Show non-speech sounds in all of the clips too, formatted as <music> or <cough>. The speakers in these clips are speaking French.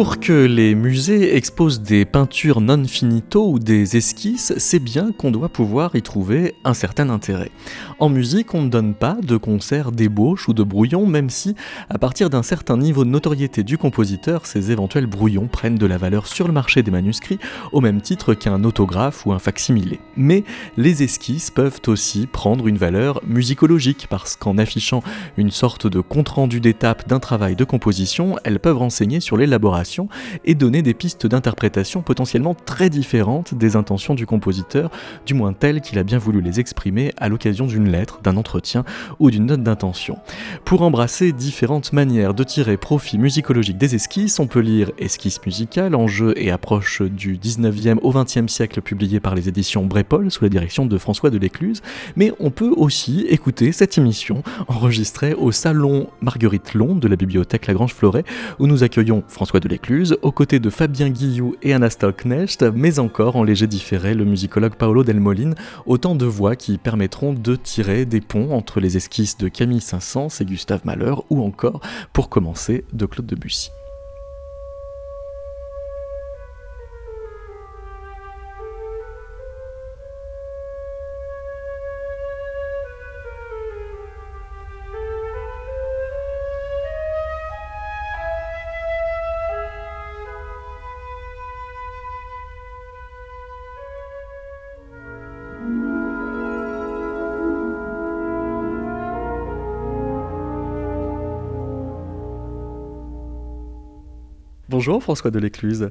Pour que les musées exposent des peintures non finito ou des esquisses, c'est bien qu'on doit pouvoir y trouver un certain intérêt. En musique, on ne donne pas de concert d'ébauche ou de brouillon, même si, à partir d'un certain niveau de notoriété du compositeur, ces éventuels brouillons prennent de la valeur sur le marché des manuscrits, au même titre qu'un autographe ou un facsimilé. Mais les esquisses peuvent aussi prendre une valeur musicologique, parce qu'en affichant une sorte de compte-rendu d'étape d'un travail de composition, elles peuvent renseigner sur l'élaboration et donner des pistes d'interprétation potentiellement très différentes des intentions du compositeur, du moins telles qu'il a bien voulu les exprimer à l'occasion d'une lettre, d'un entretien ou d'une note d'intention. Pour embrasser différentes manières de tirer profit musicologique des esquisses, on peut lire Esquisses musicales, enjeux et approche du 19e au 20e siècle publié par les éditions Brépol sous la direction de François de l'Écluse, mais on peut aussi écouter cette émission enregistrée au salon Marguerite Long de la bibliothèque Lagrange Floret où nous accueillons François de aux côtés de Fabien Guillou et Anastol Knecht, mais encore en léger différé le musicologue Paolo Delmolin, autant de voix qui permettront de tirer des ponts entre les esquisses de Camille Saint-Saëns et Gustave Mahler, ou encore, pour commencer, de Claude Debussy. Bonjour François Delécluse.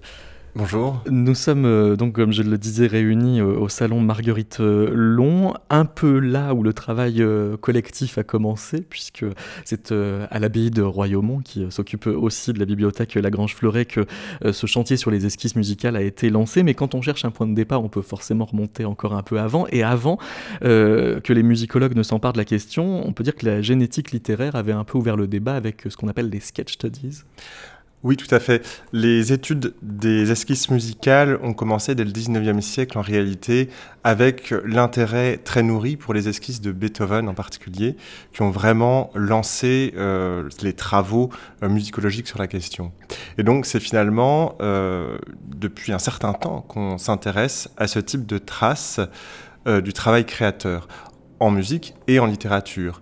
Bonjour. Nous sommes euh, donc, comme je le disais, réunis euh, au salon Marguerite euh, Long, un peu là où le travail collectif a commencé, puisque c'est à l'abbaye de Royaumont, qui s'occupe aussi de la bibliothèque Lagrange Fleuret, que ce chantier sur les esquisses musicales a été lancé. Mais quand on cherche un point de départ, on peut forcément remonter encore un peu avant. Et avant que les musicologues ne s'emparent de la question, on peut dire que la génétique littéraire avait un peu ouvert le débat avec ce qu'on appelle les sketch studies. Oui, tout à fait. Les études des esquisses musicales ont commencé dès le 19e siècle en réalité, avec l'intérêt très nourri pour les esquisses de Beethoven en particulier, qui ont vraiment lancé euh, les travaux euh, musicologiques sur la question. Et donc c'est finalement euh, depuis un certain temps qu'on s'intéresse à ce type de traces du travail créateur en musique et en littérature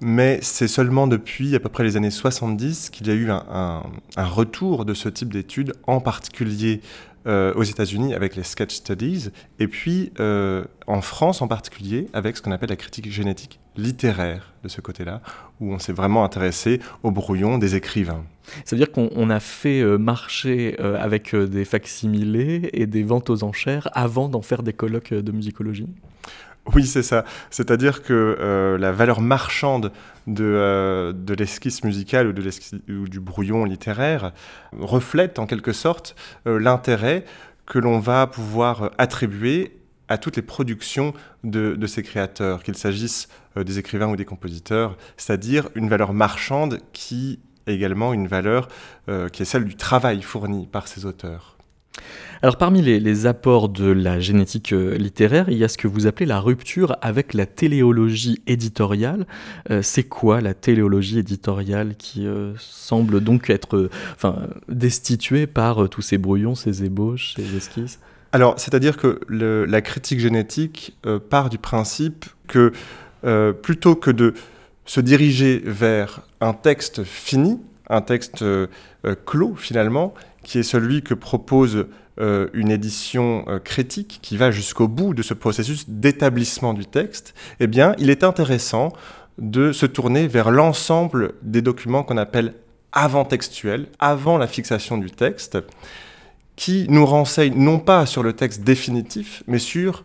mais c'est seulement depuis à peu près les années 70 qu'il y a eu un, retour de ce type d'études, en particulier euh, aux États-Unis avec les sketch studies, et puis euh, en France en particulier avec ce qu'on appelle la critique génétique littéraire de ce côté-là, où on s'est vraiment intéressé au brouillon des écrivains. Ça veut dire qu'on a fait euh, marcher avec des facsimilés et des ventes aux enchères avant d'en faire des colloques de musicologie? Oui, c'est ça. C'est-à-dire que euh, la valeur marchande de, euh, l'esquisse musicale ou du brouillon littéraire reflète en quelque sorte euh, l'intérêt que l'on va pouvoir attribuer à toutes les productions de, de ces créateurs, qu'il s'agisse des écrivains ou des compositeurs, c'est-à-dire une valeur marchande qui est également une valeur qui est celle du travail fourni par ces auteurs. Alors parmi les, apports de la génétique euh, littéraire, il y a ce que vous appelez la rupture avec la téléologie éditoriale. Euh, c'est quoi la téléologie éditoriale qui euh, semble donc être destituée par tous ces brouillons, ces ébauches, ces esquisses? Alors, c'est-à-dire que la critique génétique part du principe que plutôt que de se diriger vers un texte fini, un texte clos finalement, qui est celui que propose euh, une édition euh, critique qui va jusqu'au bout de ce processus d'établissement du texte, eh bien, il est intéressant de se tourner vers l'ensemble des documents qu'on appelle avant-textuels, avant la fixation du texte, qui nous renseignent non pas sur le texte définitif, mais sur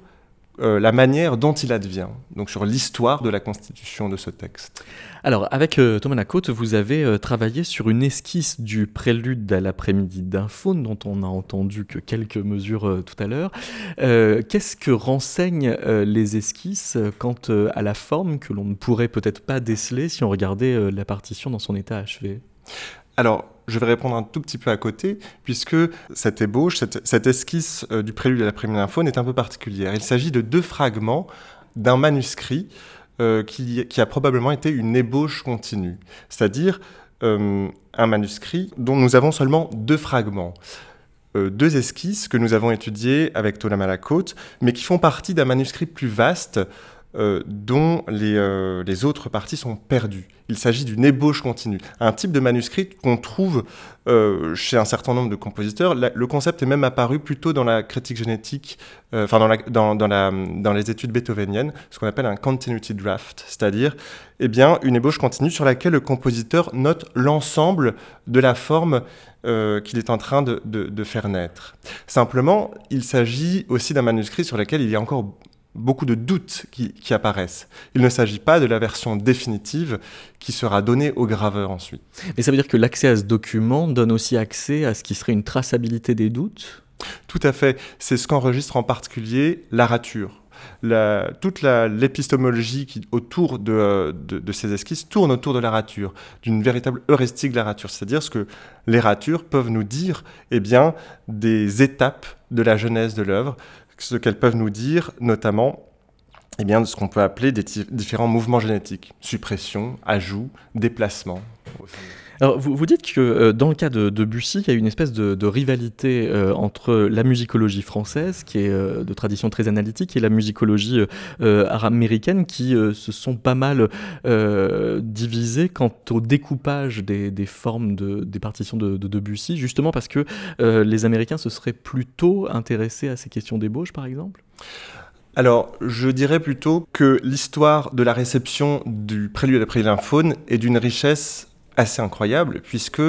euh, la manière dont il advient, donc sur l'histoire de la constitution de ce texte. Alors, avec euh, Thomas Lacote, vous avez euh, travaillé sur une esquisse du prélude à l'après-midi d'un faune, dont on n'a entendu que quelques mesures tout à l'heure. Qu'est-ce que renseignent les esquisses quant à la forme que l'on ne pourrait peut-être pas déceler si on regardait la partition dans son état achevé? Alors, je vais répondre un tout petit peu à côté, puisque cette ébauche, cette, esquisse euh, du prélude à la première infaune est un peu particulière. Il s'agit de deux fragments d'un manuscrit euh, qui, a probablement été une ébauche continue, c'est-à-dire euh, un manuscrit dont nous avons seulement deux fragments. deux esquisses que nous avons étudiées avec Thomas Malakote, mais qui font partie d'un manuscrit plus vaste euh, dont euh, les, autres parties sont perdues. Il s'agit d'une ébauche continue, un type de manuscrit qu'on trouve euh, chez un certain nombre de compositeurs. le concept est même apparu plutôt dans la critique génétique, enfin dans, dans, les études beethoveniennes, ce qu'on appelle un continuity draft, c'est-à-dire eh bien, une ébauche continue sur laquelle le compositeur note l'ensemble de la forme qu'il est en train de, faire naître. Simplement, il s'agit aussi d'un manuscrit sur lequel il y a encore beaucoup de doutes qui, apparaissent. Il ne s'agit pas de la version définitive qui sera donnée au graveur ensuite. Mais ça veut dire que l'accès à ce document donne aussi accès à ce qui serait une traçabilité des doutes? Tout à fait. C'est ce qu'enregistre en particulier la rature. La, toute l'épistémologie autour de, de, ces esquisses tourne autour de la rature, d'une véritable heuristique de la rature, c'est-à-dire ce que les ratures peuvent nous dire eh bien, des étapes de la genèse de l'œuvre, ce qu'elles peuvent nous dire, notamment eh bien, de ce qu'on peut appeler des différents mouvements génétiques, suppression, ajout, déplacement. Alors, vous, vous, dites que euh, dans le cas de, Bussy, il y a une espèce de, rivalité euh, entre la musicologie française, qui est euh, de tradition très analytique, et la musicologie américaine, qui se sont pas mal divisées quant au découpage des, formes de, des partitions de, de, Debussy, justement parce que les Américains se seraient plutôt intéressés à ces questions d'ébauche, par exemple? Alors, je dirais plutôt que l'histoire de la réception du prélude après l'infaune est d'une richesse assez incroyable, puisque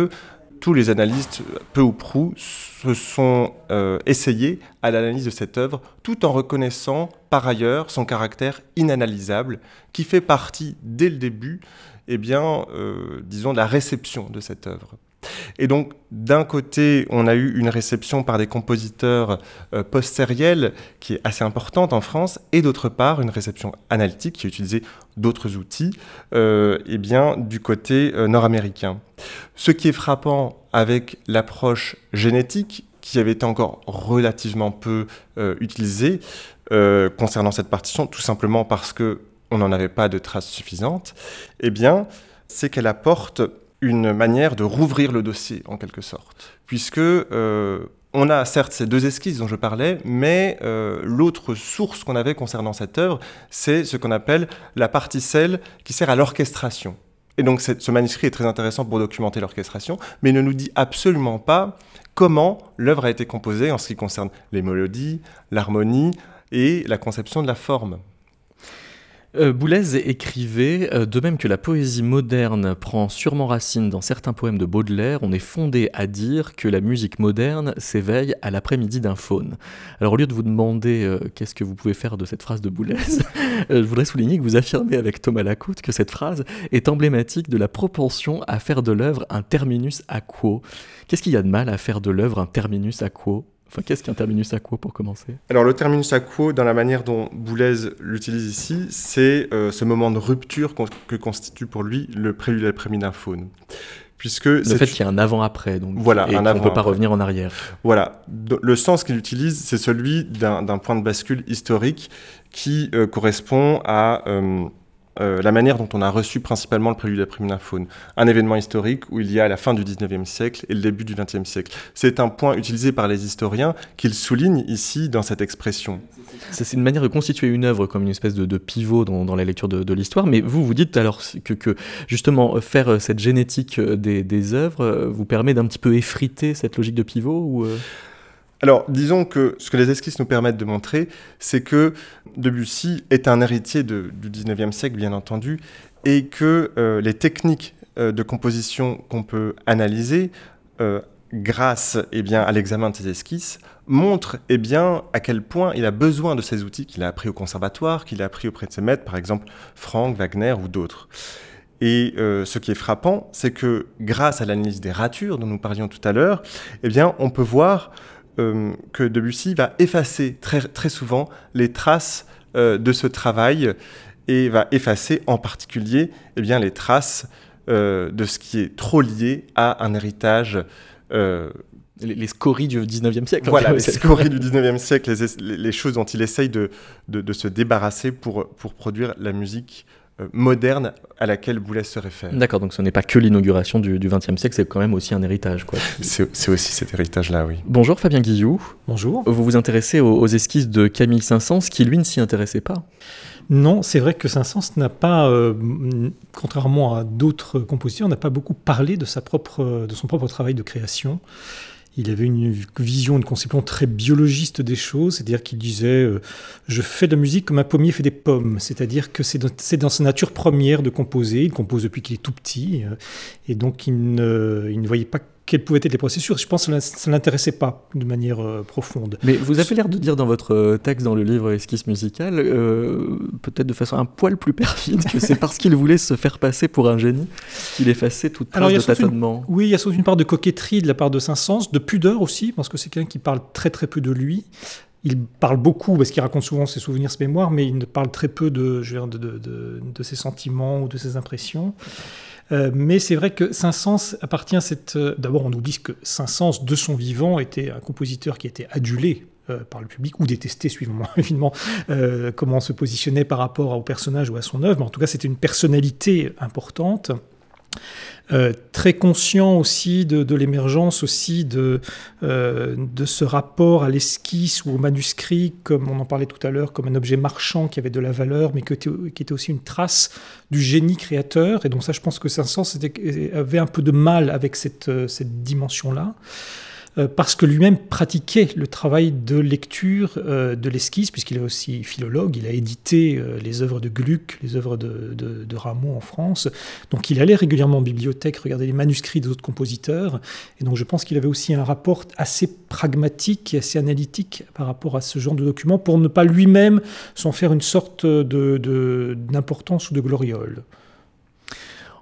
tous les analystes, peu ou prou, se sont euh, essayés à l'analyse de cette œuvre, tout en reconnaissant par ailleurs son caractère inanalysable, qui fait partie dès le début, eh bien, euh, disons, de la réception de cette œuvre. Et donc, d'un côté, on a eu une réception par des compositeurs euh, post-sériels qui est assez importante en France, et d'autre part, une réception analytique qui a utilisé d'autres outils, euh, eh bien, du côté euh, nord-américain. Ce qui est frappant avec l'approche génétique, qui avait été encore relativement peu utilisée concernant cette partition, tout simplement parce que on n'en avait pas de traces suffisantes, eh bien, c'est qu'elle apporte une manière de rouvrir le dossier, en quelque sorte. Puisque euh, on a certes ces deux esquisses dont je parlais, mais euh, l'autre source qu'on avait concernant cette œuvre, c'est ce qu'on appelle la particelle qui sert à l'orchestration. Et donc ce manuscrit est très intéressant pour documenter l'orchestration, mais ne nous dit absolument pas comment l'œuvre a été composée en ce qui concerne les mélodies, l'harmonie et la conception de la forme. Euh, Boulez écrivait euh, De même que la poésie moderne prend sûrement racine dans certains poèmes de Baudelaire, on est fondé à dire que la musique moderne s'éveille à l'après-midi d'un faune. Alors, au lieu de vous demander euh, qu'est-ce que vous pouvez faire de cette phrase de Boulez, <laughs> je voudrais souligner que vous affirmez avec Thomas Lacoute que cette phrase est emblématique de la propension à faire de l'œuvre un terminus a quo. Qu'est-ce qu'il y a de mal à faire de l'œuvre un terminus a quo? Enfin, qu'est-ce qu'un terminus à quo pour commencer? Alors, le terminus à quo, dans la manière dont Boulez l'utilise ici, c'est euh, ce moment de rupture que constitue pour lui le prélude à la faune. Puisque le fait qu'il y a un avant-après, donc voilà, et on ne peut pas revenir en arrière. Voilà, le sens qu'il utilise, c'est celui d'un point de bascule historique qui euh, correspond à euh, euh, la manière dont on a reçu principalement le prélude à faune. Un événement historique où il y a la fin du 19e siècle et le début du 20e siècle. C'est un point utilisé par les historiens qu'ils soulignent ici dans cette expression. C'est une manière de constituer une œuvre comme une espèce de, pivot dans, la lecture de, l'histoire, mais vous, vous dites alors que, justement faire cette génétique des, des œuvres vous permet d'un petit peu effriter cette logique de pivot ou euh? Alors, disons que ce que les esquisses nous permettent de montrer, c'est que Debussy est un héritier du 19e siècle, bien entendu, et que euh, les techniques euh, de composition qu'on peut analyser euh, grâce eh bien, à l'examen de ces esquisses montrent eh bien, à quel point il a besoin de ces outils qu'il a appris au conservatoire, qu'il a appris auprès de ses maîtres, par exemple Franck, Wagner ou d'autres. Et ce qui est frappant, c'est que grâce à l'analyse des ratures dont nous parlions tout à l'heure, eh bien, on peut voir euh, que Debussy va effacer très, très souvent les traces euh, de ce travail et va effacer en particulier eh bien, les traces euh, de ce qui est trop lié à un héritage. Les, scories du 19e siècle. Voilà, les scories du 19e siècle, les, choses dont il essaye de, de, se débarrasser pour, pour produire la musique moderne à laquelle Boulez se réfère. D'accord, donc ce n'est pas que l'inauguration du XXe siècle, c'est quand même aussi un héritage. <laughs> c'est aussi cet héritage-là, oui. Bonjour Fabien Guillou. Bonjour. Vous vous intéressez aux, aux esquisses de Camille Saint-Saëns, qui lui ne s'y intéressait pas non, c'est vrai que Saint-Saëns n'a pas, euh, contrairement à d'autres compositeurs, n'a pas beaucoup parlé de, sa propre, de son propre travail de création. Il avait une vision, une conception très biologiste des choses, c'est-à-dire qu'il disait euh, Je fais de la musique comme un pommier fait des pommes », c'est-à-dire que c'est dans, sa nature première de composer, il compose depuis qu'il est tout petit, euh, et donc il ne voyait pas quels pouvaient être les processus. Je pense que ça ne l'intéressait pas de manière euh, profonde. Mais vous avez l'air de dire dans votre euh, texte, dans le livre Esquisse musicale, euh, peut-être de façon un poil plus perfide, que c'est parce qu'il voulait se faire passer pour un génie qu'il effaçait toute trace de tâtonnement. oui, il y a surtout une part de coquetterie de la part de Saint-Saëns, de pudeur aussi, parce que c'est quelqu'un qui parle très très peu de lui. Il parle beaucoup, parce qu'il raconte souvent ses souvenirs, ses mémoires, mais il ne parle très peu de, je de, de, de ses sentiments ou de ses impressions. Euh, mais c'est vrai que Saint-Saëns appartient à cette. Euh, d'abord, on oublie que Saint-Saëns, de son vivant, était un compositeur qui était adulé euh, par le public ou détesté, suivant <laughs> évidemment comment se positionnait par rapport au personnage ou à son œuvre. Mais en tout cas, c'était une personnalité importante. Euh, très conscient aussi de, l'émergence aussi de, euh, de ce rapport à l'esquisse ou au manuscrit, comme on en parlait tout à l'heure, comme un objet marchand qui avait de la valeur, mais qui était aussi une trace du génie créateur. Et donc ça, je pense que Saint-Saëns avait un peu de mal avec cette, euh, cette dimension-là. Euh, parce que lui-même pratiquait le travail de lecture euh, de l'esquisse, puisqu'il est aussi philologue, il a édité euh, les œuvres de Gluck, les œuvres de, de, Rameau en France, donc il allait régulièrement en bibliothèque regarder les manuscrits des autres compositeurs, et donc je pense qu'il avait aussi un rapport assez pragmatique et assez analytique par rapport à ce genre de documents, pour ne pas lui-même s'en faire une sorte d'importance ou de gloriole.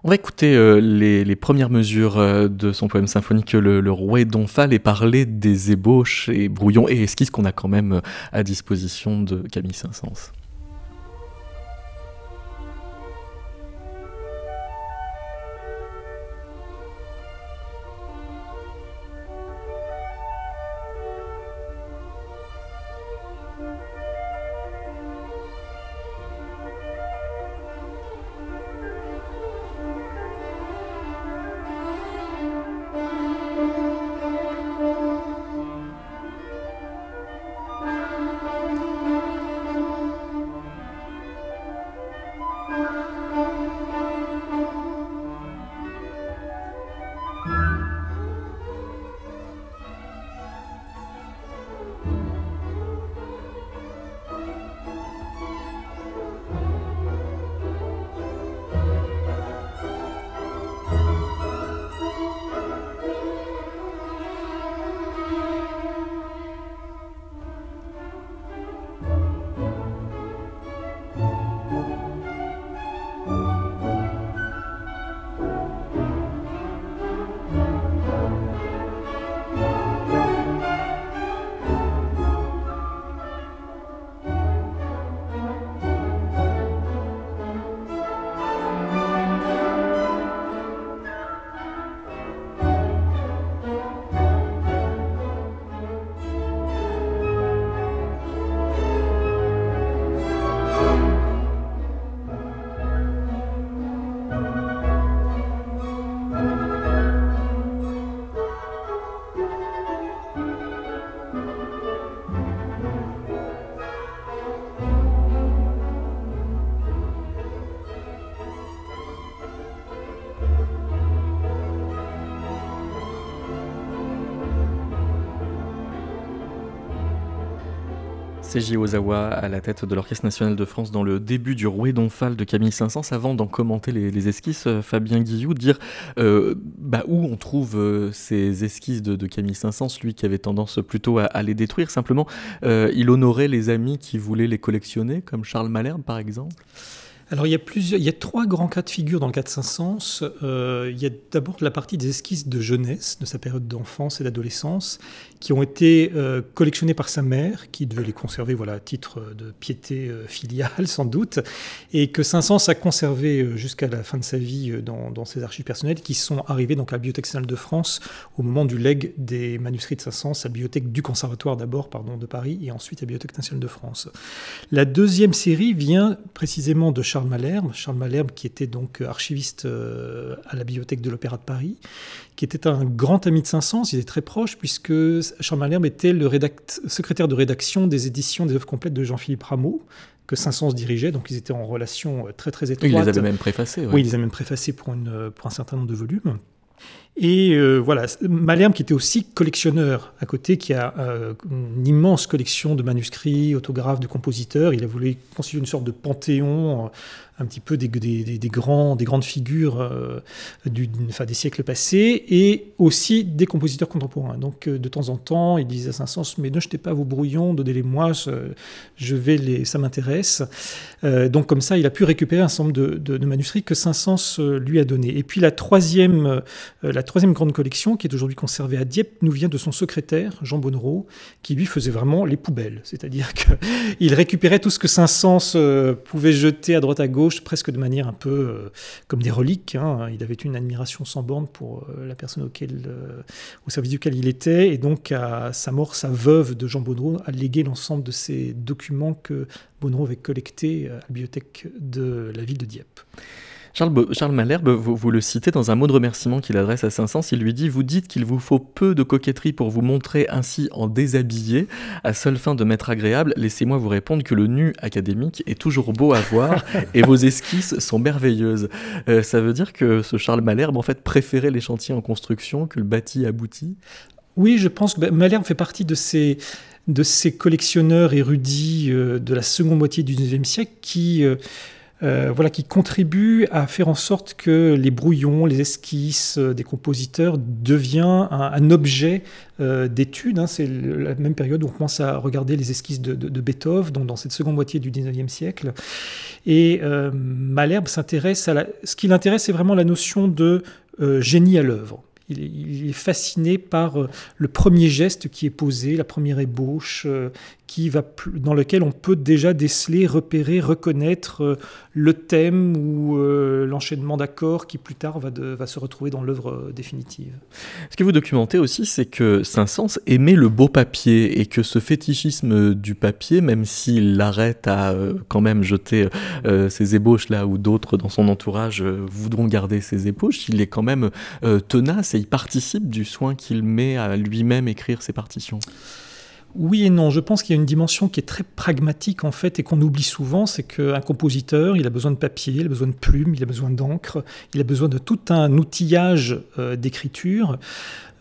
On va écouter euh, les, premières mesures euh, de son poème symphonique Le, le Rouet et parler des ébauches et brouillons et esquisses qu'on a quand même euh, à disposition de Camille Saint-Saëns. Seiji Ozawa à la tête de l'Orchestre national de France dans le début du Rouet d'Omphale de Camille Saint-Saëns. Avant d'en commenter les, esquisses, euh, Fabien Guillou, dire euh, bah, où on trouve euh, ces esquisses de, Camille Saint-Saëns, lui qui avait tendance plutôt à, les détruire. Simplement, il honorait les amis qui voulaient les collectionner, comme Charles Malherbe par exemple alors il y a plusieurs, il y a trois grands cas de figure dans le cas de Saint-Saëns. Il y a d'abord la partie des esquisses de jeunesse, de sa période d'enfance et d'adolescence, qui ont été euh, collectionnées par sa mère, qui devait les conserver voilà, à titre de piété euh, filiale <laughs> sans doute, et que Saint-Saëns a conservé euh, jusqu'à la fin de sa vie dans, dans, ses archives personnelles, qui sont arrivées donc à la Bibliothèque nationale de France au moment du legs des manuscrits de Saint-Saëns à la bibliothèque du Conservatoire d'abord, pardon, de Paris, et ensuite à la Bibliothèque nationale de France. La deuxième série vient précisément de Charles Malherbe, Charles Malherbe qui était donc archiviste euh, à la bibliothèque de l'Opéra de Paris, qui était un grand ami de Saint-Saëns, il était très proche puisque Charles Malherbe était le secrétaire de rédaction des éditions des œuvres complètes de Jean-Philippe Rameau, que Saint-Saëns dirigeait, donc ils étaient en relation très très étroite. Il les avait même préfacés. Ouais. Oui, il les a même préfacés pour, une, pour un certain nombre de volumes. Et euh, voilà, Malherbe qui était aussi collectionneur à côté, qui a euh, une immense collection de manuscrits, autographes de compositeurs. Il a voulu constituer une sorte de panthéon euh, un petit peu des, grands, des grandes figures euh, des siècles passés, et aussi des compositeurs contemporains. Donc euh, de temps en temps, il disait à Saint-Saëns, mais ne jetez pas vos brouillons, donnez-les-moi, je ça m'intéresse. Euh, donc comme ça, il a pu récupérer un certain nombre de, manuscrits que Saint-Saëns lui a donnés. Et puis la troisième, la troisième grande collection, qui est aujourd'hui conservée à Dieppe, nous vient de son secrétaire, Jean Bonnereau, qui lui faisait vraiment les poubelles. C'est-à-dire <laughs> qu'il récupérait tout ce que Saint-Saëns pouvait jeter à droite à gauche, presque de manière un peu euh, comme des reliques. Hein. Il avait une admiration sans borne pour euh, la personne euh, au service duquel il était, et donc à sa mort, sa veuve de Jean Bonneau a légué l'ensemble de ces documents que Bonneau avait collectés à la bibliothèque de la ville de Dieppe. Charles, Charles Malherbe, vous, vous, le citez dans un mot de remerciement qu'il adresse à Saint-Saëns, il lui dit Vous dites qu'il vous faut peu de coquetterie pour vous montrer ainsi en déshabillé, à seule fin de m'être agréable. Laissez-moi vous répondre que le nu académique est toujours beau à voir <laughs> et vos esquisses sont merveilleuses. Euh, ça veut dire que ce Charles Malherbe, en fait, préférait les chantiers en construction que le bâti abouti? Oui, je pense que Malherbe fait partie de ces de ces collectionneurs érudits euh, de la seconde moitié du XIXe siècle qui euh, voilà, qui contribue à faire en sorte que les brouillons, les esquisses euh, des compositeurs deviennent un, objet euh, d'étude. Hein. C'est la même période où on commence à regarder les esquisses de, de, Beethoven, donc dans cette seconde moitié du 19e siècle. Et euh, Malherbe s'intéresse à la... Ce qui l'intéresse, c'est vraiment la notion de génie à l'œuvre. Il est, fasciné par le premier geste qui est posé, la première ébauche, va dans lequel on peut déjà déceler, repérer, reconnaître euh, le thème ou euh, l'enchaînement d'accords qui plus tard va, se retrouver dans l'œuvre euh, définitive. Ce que vous documentez aussi, c'est que Saint-Saëns aimait le beau papier et que ce fétichisme du papier, même s'il l'arrête à euh, quand même jeter euh, ses ébauches là où d'autres dans son entourage euh, voudront garder ses ébauches, il est quand même tenace il participe du soin qu'il met à lui-même écrire ses partitions. Oui et non. Je pense qu'il y a une dimension qui est très pragmatique en fait et qu'on oublie souvent, c'est qu'un compositeur, il a besoin de papier, il a besoin de plumes, il a besoin d'encre, il a besoin de tout un outillage euh, d'écriture.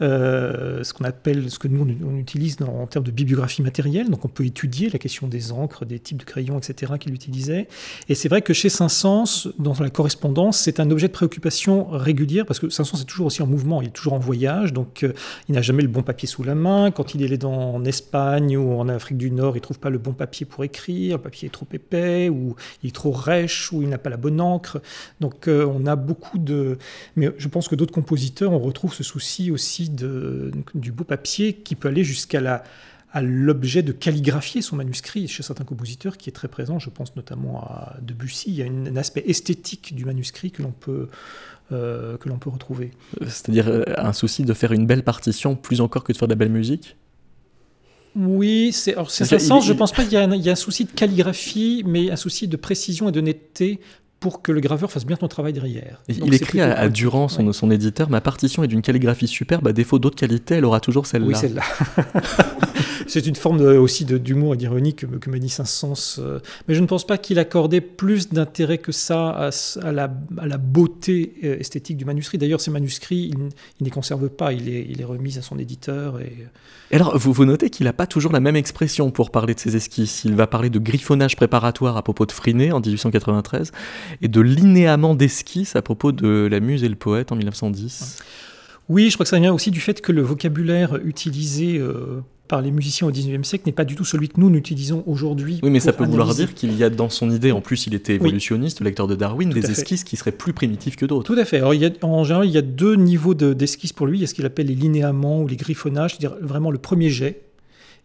Euh, ce qu'on appelle, ce que nous on utilise en termes de bibliographie matérielle. Donc on peut étudier la question des encres, des types de crayons, etc. qu'il utilisait. Et c'est vrai que chez Saint-Saëns, dans la correspondance, c'est un objet de préoccupation régulière parce que Saint-Saëns est toujours aussi en mouvement, il est toujours en voyage, donc euh, il n'a jamais le bon papier sous la main. Quand il est dans, en Espagne ou en Afrique du Nord, il trouve pas le bon papier pour écrire, le papier est trop épais ou il est trop rêche ou il n'a pas la bonne encre. Donc euh, on a beaucoup de, mais je pense que d'autres compositeurs, on retrouve ce souci aussi de, du beau papier qui peut aller jusqu'à la à l'objet de calligraphier son manuscrit chez certains compositeurs qui est très présent, je pense notamment à Debussy, il y a une, un aspect esthétique du manuscrit que l'on peut, euh, que l'on peut retrouver. C'est-à-dire euh, un souci de faire une belle partition plus encore que de faire de la belle musique? Oui, c'est ça sens, je pense pas qu'il y, y, a un souci de calligraphie, mais un souci de précision et de netteté pour que le graveur fasse bien son travail derrière. Il écrit à, à, Durand, son, ouais. son, éditeur, ma partition est d'une calligraphie superbe, à défaut d'autres qualités, elle aura toujours celle-là. Oui, celle-là. <laughs> c'est une forme de, aussi d'humour et d'ironie que, que me dit Saint-Saëns. Euh, mais je ne pense pas qu'il accordait plus d'intérêt que ça à, à, la, à, la, beauté euh, esthétique du manuscrit. D'ailleurs, ces manuscrits, il, il ne les conserve pas, il est, il est remis à son éditeur. Et, et alors, vous, vous notez qu'il n'a pas toujours la même expression pour parler de ses esquisses. Il va parler de griffonnage préparatoire à propos de Friné en 1893 et de linéament d'esquisse à propos de la muse et le poète en 1910. Oui, je crois que ça vient aussi du fait que le vocabulaire utilisé euh, par les musiciens au XIXe siècle n'est pas du tout celui que nous utilisons aujourd'hui. Oui, mais ça peut vouloir dire qu'il y a dans son idée, en plus il était évolutionniste, le lecteur de Darwin, des esquisses qui seraient plus primitives que d'autres. Tout à fait. Alors, il y a, en général, il y a deux niveaux d'esquisses pour lui. Il y a ce qu'il appelle les linéaments ou les griffonnages, c'est-à-dire vraiment le premier jet.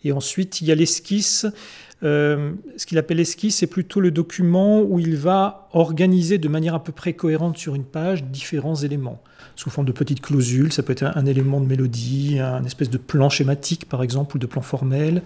Et ensuite, il y a l'esquisse. Euh, ce qu'il appelle esquisse, c'est plutôt le document où il va organiser de manière à peu près cohérente sur une page différents éléments sous forme de petites clausules. Ça peut être un, élément de mélodie, un espèce de plan schématique, par exemple, ou de plan formel.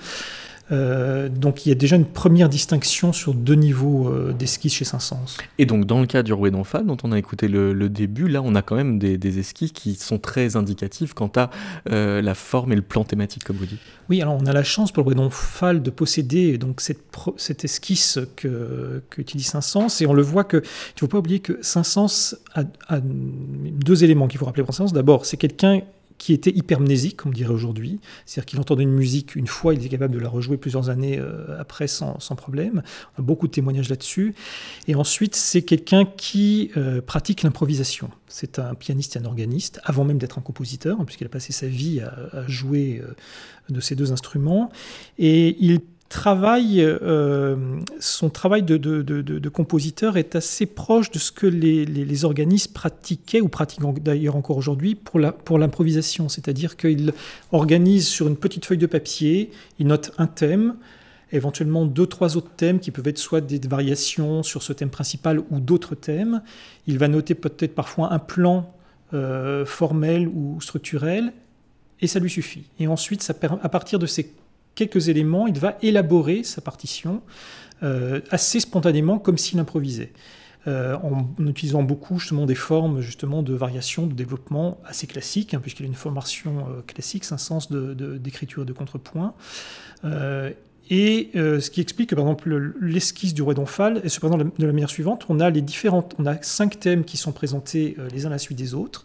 Euh, donc il y a déjà une première distinction sur deux niveaux euh, d'esquisse chez Saint-Saëns. Et donc dans le cas du Rouet d'Omphale, dont on a écouté le, début, là on a quand même des, esquisses qui sont très indicatives quant à euh, la forme et le plan thématique, comme vous dites. Oui, alors on a la chance pour le Rouet d'Omphale de posséder donc cette, cette esquisse que, utilise Saint-Saëns, et on le voit que, il ne faut pas oublier que Saint-Saëns a, a, deux éléments qu'il faut rappeler pour Saint-Saëns. D'abord, c'est quelqu'un qui était hypermnésique, comme on dirait aujourd'hui. C'est-à-dire qu'il entendait une musique une fois, il était capable de la rejouer plusieurs années euh, après sans, problème. On a beaucoup de témoignages là-dessus. Et ensuite, c'est quelqu'un qui euh, pratique l'improvisation. C'est un pianiste et un organiste, avant même d'être un compositeur, hein, puisqu'il a passé sa vie à, jouer euh, de ces deux instruments. Et il euh, son travail de, compositeur est assez proche de ce que les, organismes pratiquaient ou pratiquent d'ailleurs encore aujourd'hui pour l'improvisation. C'est-à-dire qu'il organise sur une petite feuille de papier, il note un thème, éventuellement deux, trois autres thèmes qui peuvent être soit des variations sur ce thème principal ou d'autres thèmes. Il va noter peut-être parfois un plan euh, formel ou structurel et ça lui suffit. Et ensuite, à partir de ces quelques éléments, il va élaborer sa partition euh, assez spontanément, comme s'il improvisait. Euh, en, utilisant beaucoup justement des formes justement de variation, de développement assez classiques, hein, puisqu'il a une formation euh, classique, c'est un sens d'écriture et de contrepoint. et ce qui explique que par exemple l'esquisse du roi d'Omphale est présente de la manière suivante on a les différentes, on a cinq thèmes qui sont présentés les uns à la suite des autres.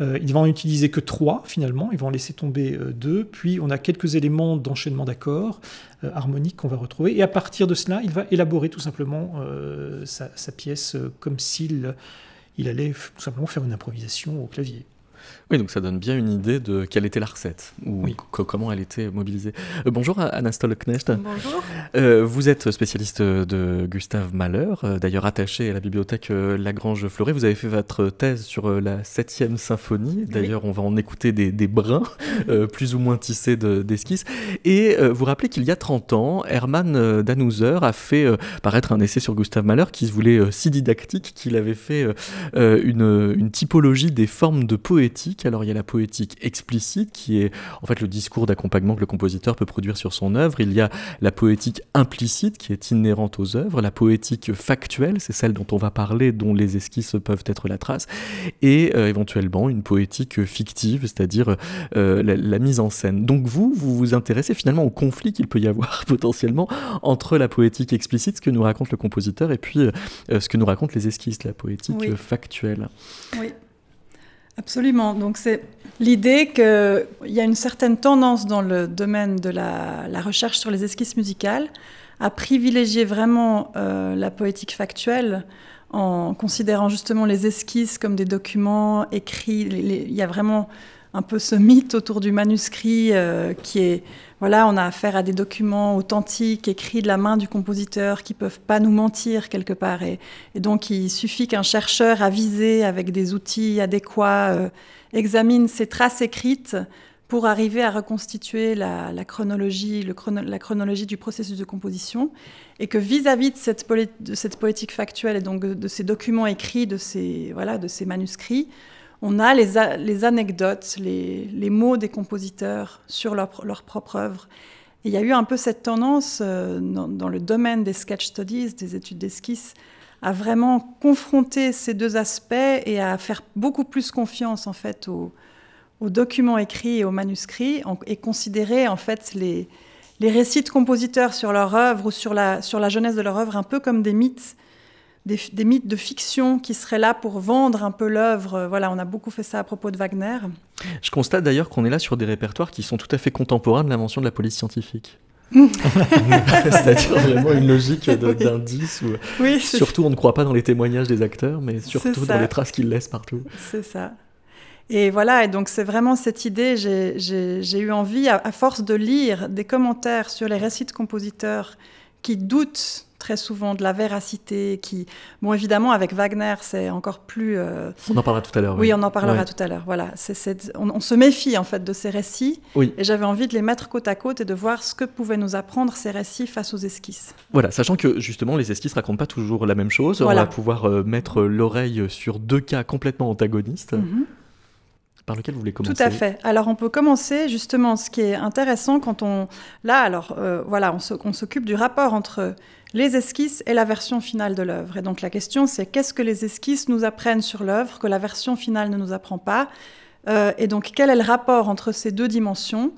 Euh, ils vont en utiliser que trois finalement, ils vont en laisser tomber euh, deux, puis on a quelques éléments d'enchaînement d'accords euh, harmoniques qu'on va retrouver, et à partir de cela, il va élaborer tout simplement sa, sa, pièce comme s'il il allait tout simplement faire une improvisation au clavier. Oui, donc ça donne bien une idée de quelle était la recette, ou comment elle était mobilisée. Euh, bonjour Anastole Knecht. Bonjour. Euh, vous êtes spécialiste de Gustave Mahler, euh, d'ailleurs attaché à la bibliothèque Lagrange Fleuret. Vous avez fait votre thèse sur la septième symphonie. D'ailleurs, on va en écouter des, brins plus ou moins tissés d'esquisses. Et vous rappelez qu'il y a 30 ans, Hermann Dannhauser a fait paraître un essai sur Gustave Mahler qui se voulait si didactique qu'il avait fait une, une typologie des formes de poétique alors il y a la poétique explicite qui est en fait le discours d'accompagnement que le compositeur peut produire sur son œuvre. Il y a la poétique implicite qui est inhérente aux œuvres. La poétique factuelle, c'est celle dont on va parler, dont les esquisses peuvent être la trace. Et euh, éventuellement une poétique fictive, c'est-à-dire euh, la, mise en scène. Donc vous, vous vous intéressez finalement au conflit qu'il peut y avoir <laughs> potentiellement entre la poétique explicite, ce que nous raconte le compositeur, et puis euh, ce que nous racontent les esquisses, la poétique factuelle. Oui. Absolument. Donc c'est l'idée qu'il y a une certaine tendance dans le domaine de la, recherche sur les esquisses musicales à privilégier vraiment euh, la poétique factuelle en considérant justement les esquisses comme des documents écrits. il y a vraiment un peu ce mythe autour du manuscrit euh, qui est voilà, on a affaire à des documents authentiques, écrits de la main du compositeur, qui peuvent pas nous mentir quelque part. Et, donc, il suffit qu'un chercheur avisé avec des outils adéquats euh, examine ces traces écrites pour arriver à reconstituer la, chronologie, la chronologie du processus de composition, et que vis-à-vis de, cette de, poétique factuelle et donc de, ces documents écrits, de ces, voilà, de ces manuscrits, on a les, anecdotes, les, mots des compositeurs sur leur, propre œuvre. Et il y a eu un peu cette tendance euh, dans, le domaine des sketch studies, des études d'esquisse, à vraiment confronter ces deux aspects et à faire beaucoup plus confiance en fait aux, documents écrits et aux manuscrits et considérer en fait les, récits de compositeurs sur leur œuvre ou sur la, sur la jeunesse de leur œuvre un peu comme des mythes des, mythes de fiction qui seraient là pour vendre un peu l'œuvre. Voilà, on a beaucoup fait ça à propos de Wagner. Je constate d'ailleurs qu'on est là sur des répertoires qui sont tout à fait contemporains de l'invention de la police scientifique. <laughs> C'est-à-dire vraiment une logique d'indice où oui, surtout on ne croit pas dans les témoignages des acteurs, mais surtout dans les traces qu'ils laissent partout. C'est ça. Et voilà, et donc c'est vraiment cette idée, j'ai eu envie, à, force de lire des commentaires sur les récits de compositeurs qui doutent très souvent de la véracité, qui, bon, évidemment, avec Wagner, c'est encore plus. Euh, on en parlera tout à l'heure. Oui. on en parlera tout à l'heure. Voilà, c'est on, se méfie en fait de ces récits. Oui. Et j'avais envie de les mettre côte à côte et de voir ce que pouvaient nous apprendre ces récits face aux esquisses. Voilà, sachant que justement, les esquisses racontent pas toujours la même chose. On va pouvoir euh, mettre l'oreille sur deux cas complètement antagonistes. Mhm par lequel vous voulez commencer Tout à fait. Alors on peut commencer justement, ce qui est intéressant quand on... Là, alors euh, voilà, on s'occupe du rapport entre les esquisses et la version finale de l'œuvre. Et donc la question c'est qu'est-ce que les esquisses nous apprennent sur l'œuvre que la version finale ne nous apprend pas? Euh, Et donc quel est le rapport entre ces deux dimensions?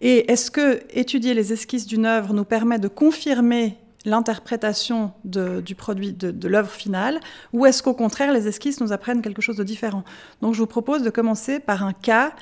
Et est-ce que étudier les esquisses d'une œuvre nous permet de confirmer l'interprétation du produit, de, l'œuvre finale, ou est-ce qu'au contraire, les esquisses nous apprennent quelque chose de différent? Donc je vous propose de commencer par un cas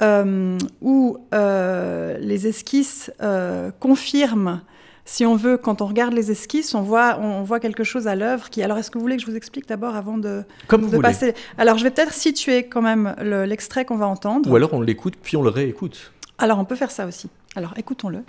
euh, où euh, les esquisses euh, confirment, si on veut, quand on regarde les esquisses, on voit, on voit quelque chose à l'œuvre qui... Alors est-ce que vous voulez que je vous explique d'abord avant de, Comme vous passer? Alors je vais peut-être situer quand même l'extrait qu'on va entendre. Ou alors on l'écoute puis on le réécoute. Alors on peut faire ça aussi. Alors écoutons-le.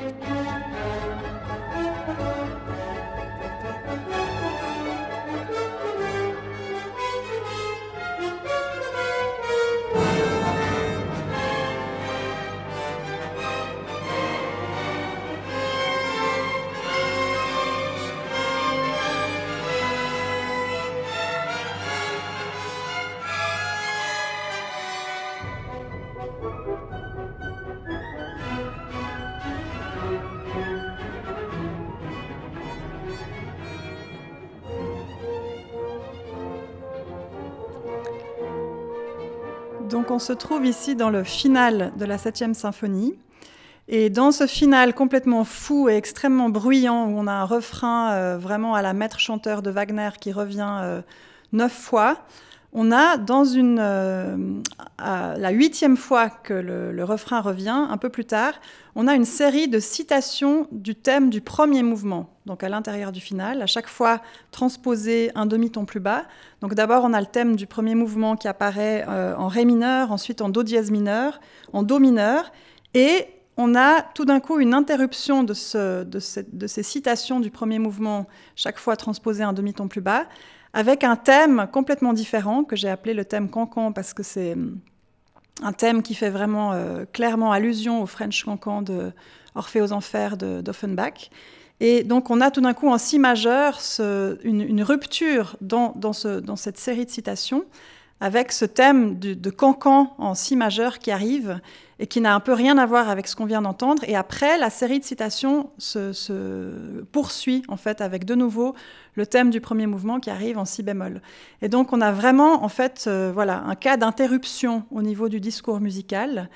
Donc on se trouve ici dans le final de la septième symphonie. Et dans ce final complètement fou et extrêmement bruyant, où on a un refrain euh, vraiment à la maître chanteur de Wagner qui revient euh, neuf fois, on a dans une, euh, la huitième fois que le, refrain revient, un peu plus tard, on a une série de citations du thème du premier mouvement, donc à l'intérieur du final, à chaque fois transposé un demi-ton plus bas. Donc d'abord on a le thème du premier mouvement qui apparaît euh, en ré mineur, ensuite en do dièse mineur, en do mineur, et on a tout d'un coup une interruption de, de ces citations du premier mouvement, chaque fois transposé un demi-ton plus bas avec un thème complètement différent que j'ai appelé le thème cancan parce que c'est hum, un thème qui fait vraiment euh, clairement allusion au French cancan de Orphée aux Enfers d'Offenbach. Et donc on a tout d'un coup en si majeur une, rupture dans, dans, cette série de citations avec ce thème de cancan en si majeur qui arrive et qui n'a un peu rien à voir avec ce qu'on vient d'entendre. Et après, la série de citations se, poursuit en fait avec de nouveau le thème du premier mouvement qui arrive en si bémol. Et donc on a vraiment en fait euh, voilà un cas d'interruption au niveau du discours musical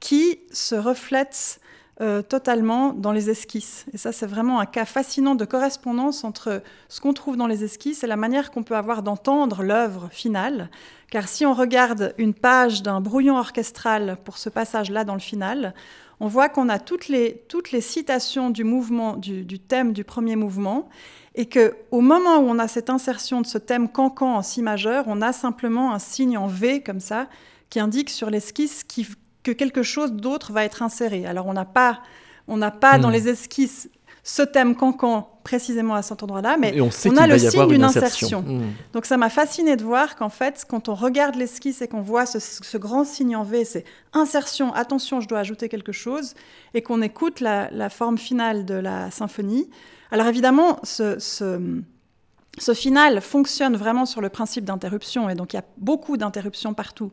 qui se reflète euh, totalement dans les esquisses. Et ça, c'est vraiment un cas fascinant de correspondance entre ce qu'on trouve dans les esquisses et la manière qu'on peut avoir d'entendre l'œuvre finale. Car si on regarde une page d'un brouillon orchestral pour ce passage-là dans le final, on voit qu'on a toutes les, toutes les citations du mouvement, du, thème du premier mouvement, et que au moment où on a cette insertion de ce thème cancan en si majeur, on a simplement un signe en V comme ça qui indique sur l'esquisse qui, que quelque chose d'autre va être inséré. Alors on n'a pas, on n'a pas dans hmm. les esquisses ce thème cancan précisément à cet endroit-là, mais on, a le signe d'une insertion. Hmm. Donc ça m'a fasciné de voir qu'en fait, quand on regarde l'esquisse et qu'on voit ce, grand signe en V, c'est insertion, attention, je dois ajouter quelque chose, et qu'on écoute la, forme finale de la symphonie. Alors évidemment, ce, ce final fonctionne vraiment sur le principe d'interruption, et donc il y a beaucoup d'interruptions partout.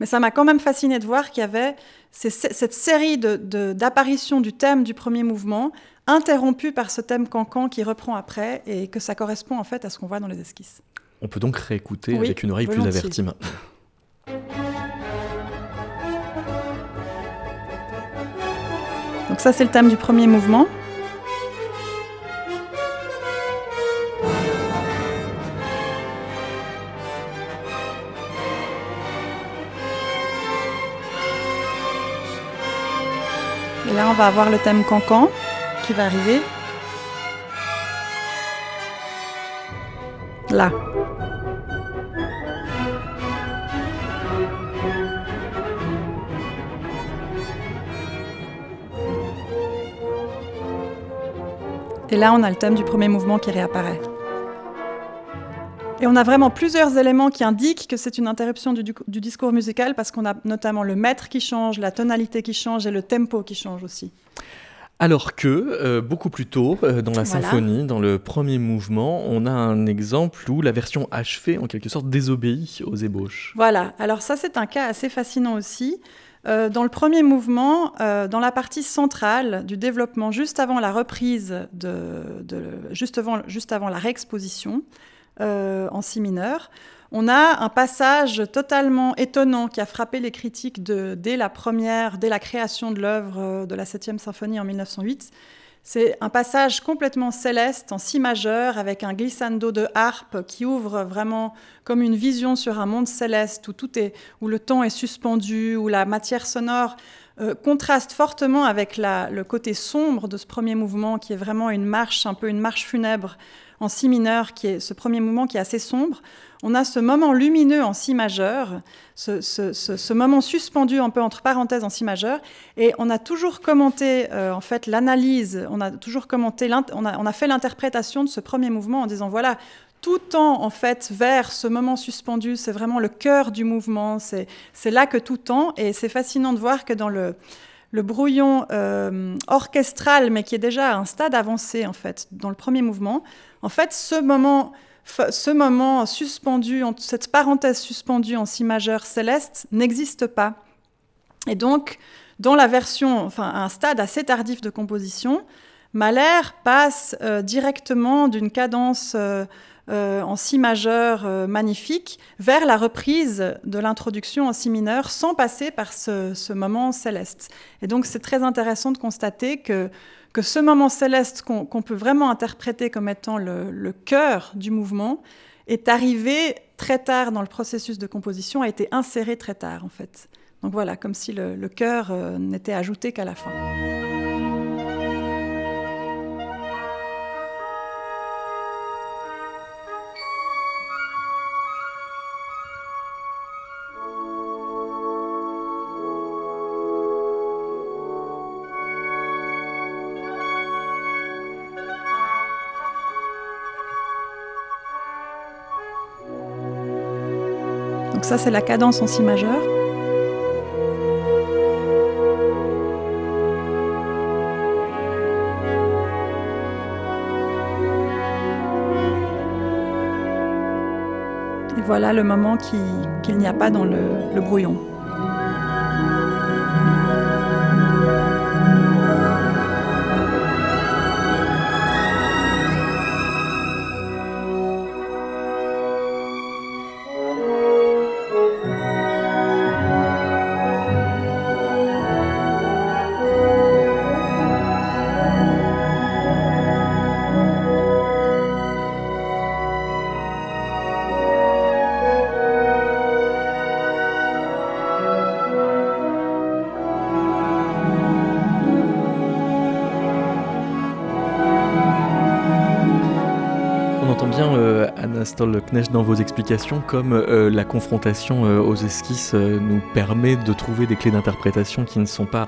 Mais ça m'a quand même fasciné de voir qu'il y avait cette série d'apparitions du thème du premier mouvement, interrompue par ce thème cancan qui reprend après, et que ça correspond en fait à ce qu'on voit dans les esquisses. On peut donc réécouter avec une oreille plus avertie maintenant. Donc ça c'est le thème du premier mouvement. Et Là, on va avoir le thème cancan qui va arriver. Là. Et là, on a le thème du premier mouvement qui réapparaît. Et on a vraiment plusieurs éléments qui indiquent que c'est une interruption du, du, discours musical parce qu'on a notamment le maître qui change, la tonalité qui change et le tempo qui change aussi. Alors que, euh, beaucoup plus tôt, euh, dans la symphonie, dans le premier mouvement, on a un exemple où la version achevée, en quelque sorte, désobéit aux ébauches. Voilà, alors ça c'est un cas assez fascinant aussi. Euh, dans le premier mouvement, dans la partie centrale du développement, juste avant la reprise, de, juste, avant, juste avant la réexposition en si mineur, on a un passage totalement étonnant qui a frappé les critiques dès la première, dès la création de l'œuvre euh, de la 7e symphonie en 1908. C'est un passage complètement céleste en si majeur avec un glissando de harpe qui ouvre vraiment comme une vision sur un monde céleste où tout est, où le temps est suspendu, où la matière sonore euh, contraste fortement avec le côté sombre de ce premier mouvement qui est vraiment une marche, un peu une marche funèbre en si mineur, qui est ce premier mouvement qui est assez sombre. On a ce moment lumineux en si majeur, ce, moment suspendu un peu entre parenthèses en si majeur, et on a toujours commenté euh, en fait l'analyse, on a toujours commenté, on a, fait l'interprétation de ce premier mouvement en disant voilà, tout tend en fait vers ce moment suspendu, c'est vraiment le cœur du mouvement, c'est là que tout tend, et c'est fascinant de voir que dans le, brouillon euh, orchestral, mais qui est déjà à un stade avancé en fait, dans le premier mouvement, en fait, ce moment ce moment suspendu, cette parenthèse suspendue en si majeur céleste n'existe pas. Et donc, dans la version, enfin, un stade assez tardif de composition, Mahler passe euh, directement d'une cadence euh, euh, en si majeur magnifique vers la reprise de l'introduction en si mineur sans passer par ce moment céleste. Et donc, c'est très intéressant de constater que que ce moment céleste qu'on peut vraiment interpréter comme étant le, cœur du mouvement est arrivé très tard dans le processus de composition, a été inséré très tard en fait. Donc voilà, comme si le, cœur euh, n'était ajouté qu'à la fin. Ça, c'est la cadence en si majeur. Et voilà le moment qu'il n'y a pas dans le brouillon. Knecht dans vos explications, comme euh, la confrontation euh, aux esquisses euh, nous permet de trouver des clés d'interprétation qui ne sont pas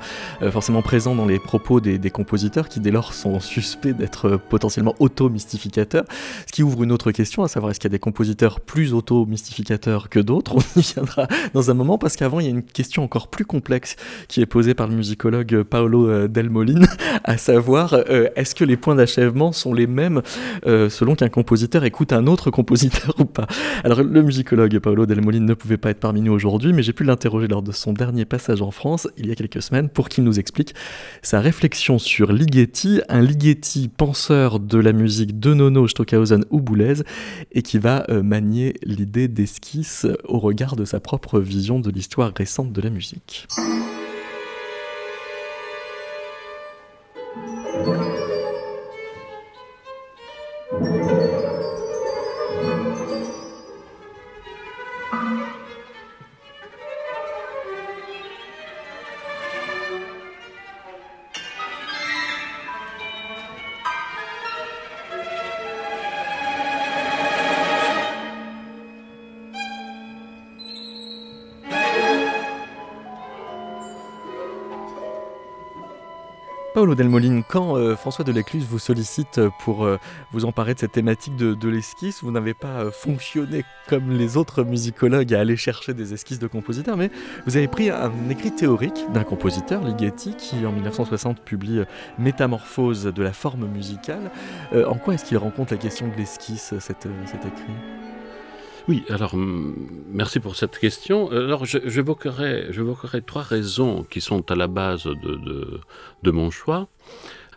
forcément présentes dans les propos des, compositeurs, qui dès lors sont suspects d'être potentiellement auto-mystificateurs, ce qui ouvre une autre question, à savoir est-ce qu'il y a des compositeurs plus auto-mystificateurs que d'autres? On y viendra dans un moment, parce qu'avant il y a une question encore plus complexe qui est posée par le musicologue Paolo Delmolin, <laughs> à savoir est-ce que les points d'achèvement sont les mêmes selon qu'un compositeur écoute un autre compositeur? <laughs> Alors le musicologue Paolo Delmolin ne pouvait pas être parmi nous aujourd'hui, mais j'ai pu l'interroger lors de son dernier passage en France, il y a quelques semaines, pour qu'il nous explique sa réflexion sur Ligeti, un Ligeti penseur de la musique de Nono, Stockhausen ou Boulez, et qui va euh, manier l'idée d'esquisse au regard de sa propre vision de l'histoire récente de la musique. Paolo Delmoline, quand euh, François Delecluse vous sollicite pour euh, vous emparer de cette thématique de, l'esquisse, vous n'avez pas euh, fonctionné comme les autres musicologues à aller chercher des esquisses de compositeurs, mais vous avez pris un écrit théorique d'un compositeur, Ligeti, qui en 1960 publie Métamorphose de la forme musicale. en quoi est-ce qu'il rencontre la question de l'esquisse, cet écrit? Oui, alors merci pour cette question. Alors j'évoquerai trois raisons qui sont à la base de, de, mon choix.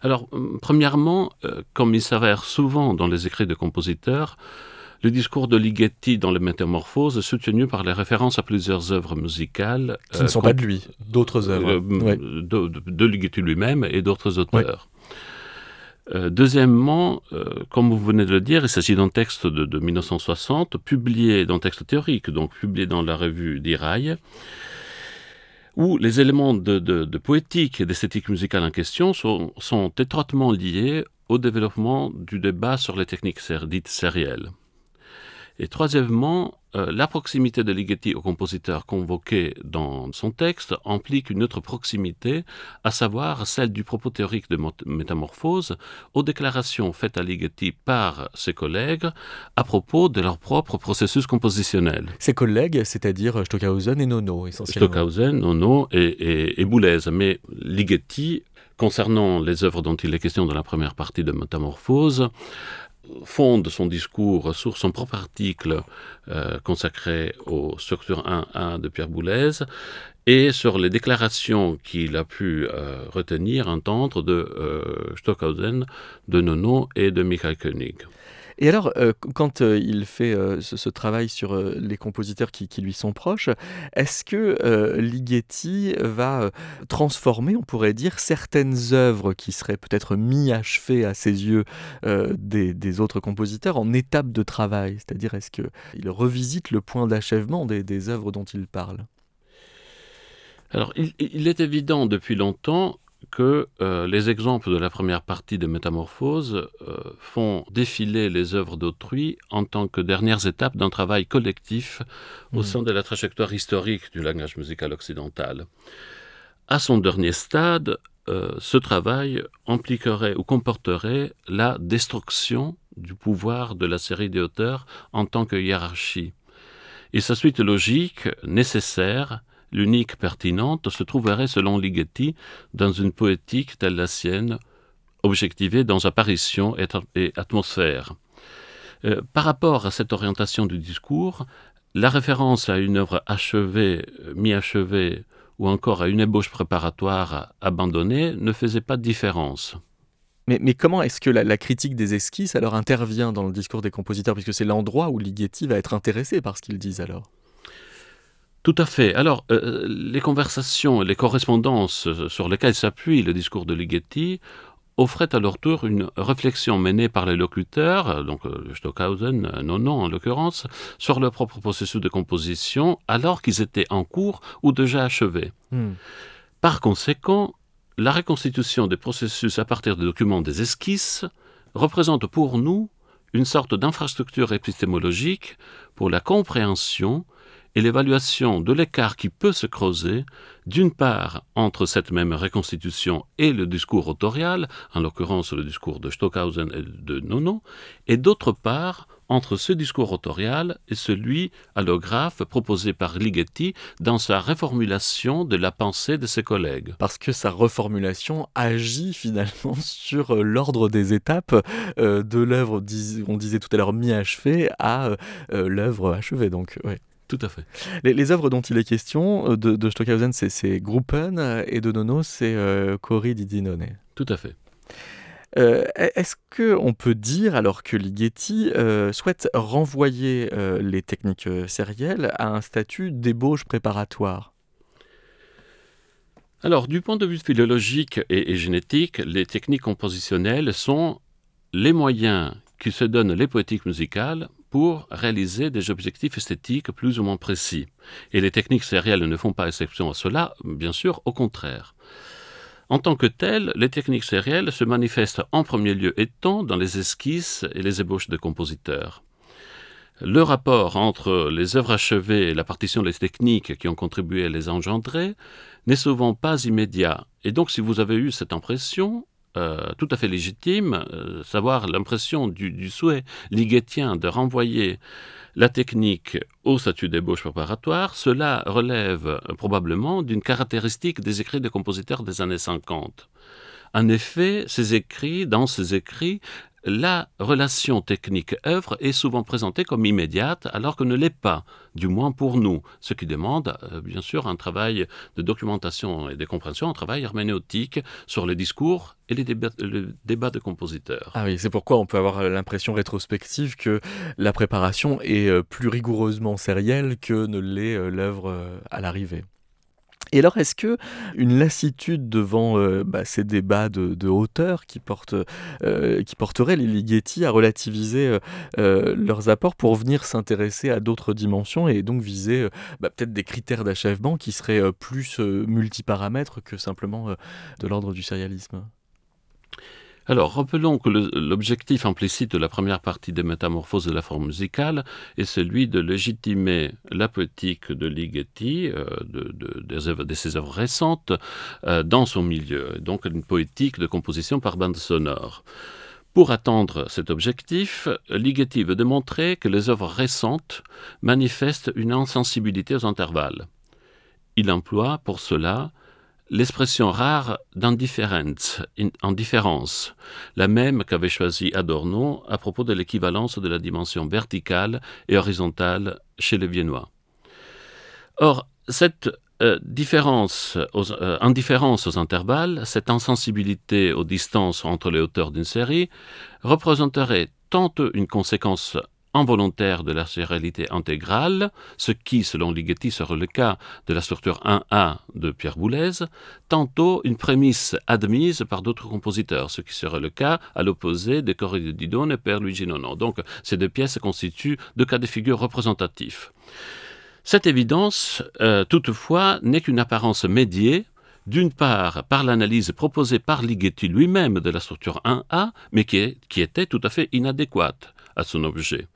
Alors premièrement, euh, comme il s'avère souvent dans les écrits de compositeurs, le discours de Ligeti dans les Métamorphoses est soutenu par les références à plusieurs œuvres musicales. Qui ne sont pas de lui, d'autres œuvres. Euh, de, Ligeti lui-même et d'autres auteurs. Euh, deuxièmement, euh, comme vous venez de le dire, il s'agit d'un texte de, 1960, publié, d'un texte théorique, donc publié dans la revue d'Iraï, où les éléments de, poétique et d'esthétique musicale en question sont, étroitement liés au développement du débat sur les techniques dites sérielles. Et troisièmement, euh, la proximité de Ligeti au compositeur convoqué dans son texte implique une autre proximité, à savoir celle du propos théorique de métamorphose aux déclarations faites à Ligeti par ses collègues à propos de leur propre processus compositionnel. Ses collègues, c'est-à-dire Stockhausen et Nono, essentiellement. Stockhausen, Nono et, et, et Boulez. Mais Ligeti concernant les œuvres dont il est question dans la première partie de Métamorphose, fonde son discours sur son propre article euh, consacré aux structures 1.1 de Pierre Boulez et sur les déclarations qu'il a pu euh, retenir, entendre de euh, Stockhausen, de Nono et de Michael Koenig. Et alors, euh, quand euh, il fait euh, ce, travail sur les compositeurs qui, lui sont proches, est-ce que Ligeti va transformer, on pourrait dire, certaines œuvres qui seraient peut-être mi-achevées à ses yeux des, autres compositeurs en étapes de travail? C'est-à-dire, est-ce qu'il revisite le point d'achèvement des, des œuvres dont il parle? Alors, il, est évident depuis longtemps que euh, les exemples de la première partie de Métamorphose euh, font défiler les œuvres d'autrui en tant que dernières étapes d'un travail collectif au hmm. sein de la trajectoire historique du langage musical occidental. À son dernier stade, euh, ce travail impliquerait ou comporterait la destruction du pouvoir de la série des auteurs en tant que hiérarchie. Et sa suite logique, nécessaire, l'unique pertinente, se trouverait selon Ligeti dans une poétique telle la sienne, objectivée dans apparition et, atmosphère. Euh, par rapport à cette orientation du discours, la référence à une œuvre achevée, mi-achevée, ou encore à une ébauche préparatoire abandonnée ne faisait pas de différence. Mais, comment est-ce que la, critique des esquisses alors intervient dans le discours des compositeurs, puisque c'est l'endroit où Ligeti va être intéressé par ce qu'ils disent alors tout à fait. Alors, euh, les conversations, les correspondances sur lesquelles s'appuie le discours de Ligeti offraient à leur tour une réflexion menée par les locuteurs, donc euh, Stockhausen, non en l'occurrence, sur leur propre processus de composition alors qu'ils étaient en cours ou déjà achevés. Hmm. Par conséquent, la reconstitution des processus à partir des documents des esquisses représente pour nous une sorte d'infrastructure épistémologique pour la compréhension l'évaluation de l'écart qui peut se creuser, d'une part entre cette même reconstitution et le discours autorial, en l'occurrence le discours de Stockhausen et de Nono, et d'autre part entre ce discours autorial et celui allographe proposé par Ligeti dans sa reformulation de la pensée de ses collègues. Parce que sa reformulation agit finalement <laughs> sur euh, l'ordre des étapes euh, de l'œuvre, on disait tout à l'heure mi-achevée, à euh, l'œuvre achevée. Donc, ouais. Tout à fait. Les, œuvres dont il est question, euh, de, Stockhausen, c'est Gruppen, euh, et de Nono, c'est euh, Didinone. Tout à fait. Est-ce qu'on peut dire, alors que Ligeti souhaite renvoyer les techniques sérielles à un statut d'ébauche préparatoire? Alors, du point de vue philologique et génétique, les techniques compositionnelles sont les moyens qui se donnent les poétiques musicales pour réaliser des objectifs esthétiques plus ou moins précis. Et les techniques sérielles ne font pas exception à cela, bien sûr, au contraire. En tant que telles, les techniques sérielles se manifestent en premier lieu étant dans les esquisses et les ébauches de compositeurs. Le rapport entre les œuvres achevées et la partition des techniques qui ont contribué à les engendrer n'est souvent pas immédiat. Et donc, si vous avez eu cette impression, euh, tout à fait légitime, euh, savoir l'impression du, souhait ligétien de renvoyer la technique au statut d'ébauche préparatoire, cela relève euh, probablement d'une caractéristique des écrits des compositeurs des années 50. En effet, ces écrits, dans ces écrits, la relation technique-œuvre est souvent présentée comme immédiate alors que ne l'est pas, du moins pour nous, ce qui demande euh, bien sûr un travail de documentation et de compréhension, un travail herméneutique sur les discours et les débats, de compositeurs. Ah oui, c'est pourquoi on peut avoir l'impression rétrospective que la préparation est euh, plus rigoureusement sérielle que ne l'est euh, l'œuvre à l'arrivée. Et alors, est-ce que une lassitude devant euh, bah, ces débats de, hauteur qui, portent, euh, qui porteraient les Ligeti à relativiser euh, leurs apports pour venir s'intéresser à d'autres dimensions et donc viser bah, peut-être des critères d'achèvement qui seraient plus multiparamètres que simplement de l'ordre du sérialisme? Alors, rappelons que l'objectif implicite de la première partie des métamorphoses de la forme musicale est celui de légitimer la poétique de Ligeti, euh, de, ses œuvres récentes, euh, dans son milieu, donc une poétique de composition par bande sonore. Pour atteindre cet objectif, Ligeti veut démontrer que les œuvres récentes manifestent une insensibilité aux intervalles. Il emploie pour cela l'expression rare d'indifférence, indifférence, la même qu'avait choisi Adorno à propos de l'équivalence de la dimension verticale et horizontale chez les Viennois. Or, cette euh, différence euh, indifférence aux intervalles, cette insensibilité aux distances entre les hauteurs d'une série, représenterait tantôt une conséquence involontaire de la sérialité intégrale, ce qui, selon Ligeti, serait le cas de la structure 1A de Pierre Boulez, tantôt une prémisse admise par d'autres compositeurs, ce qui serait le cas à l'opposé des Corri de Didone et Père Luigi Nono. Donc, ces deux pièces constituent deux cas de figure représentatifs. Cette évidence, euh, toutefois, n'est qu'une apparence médiée d'une part par l'analyse proposée par Ligeti lui-même de la structure 1A, mais qui, était tout à fait inadéquate à son objet.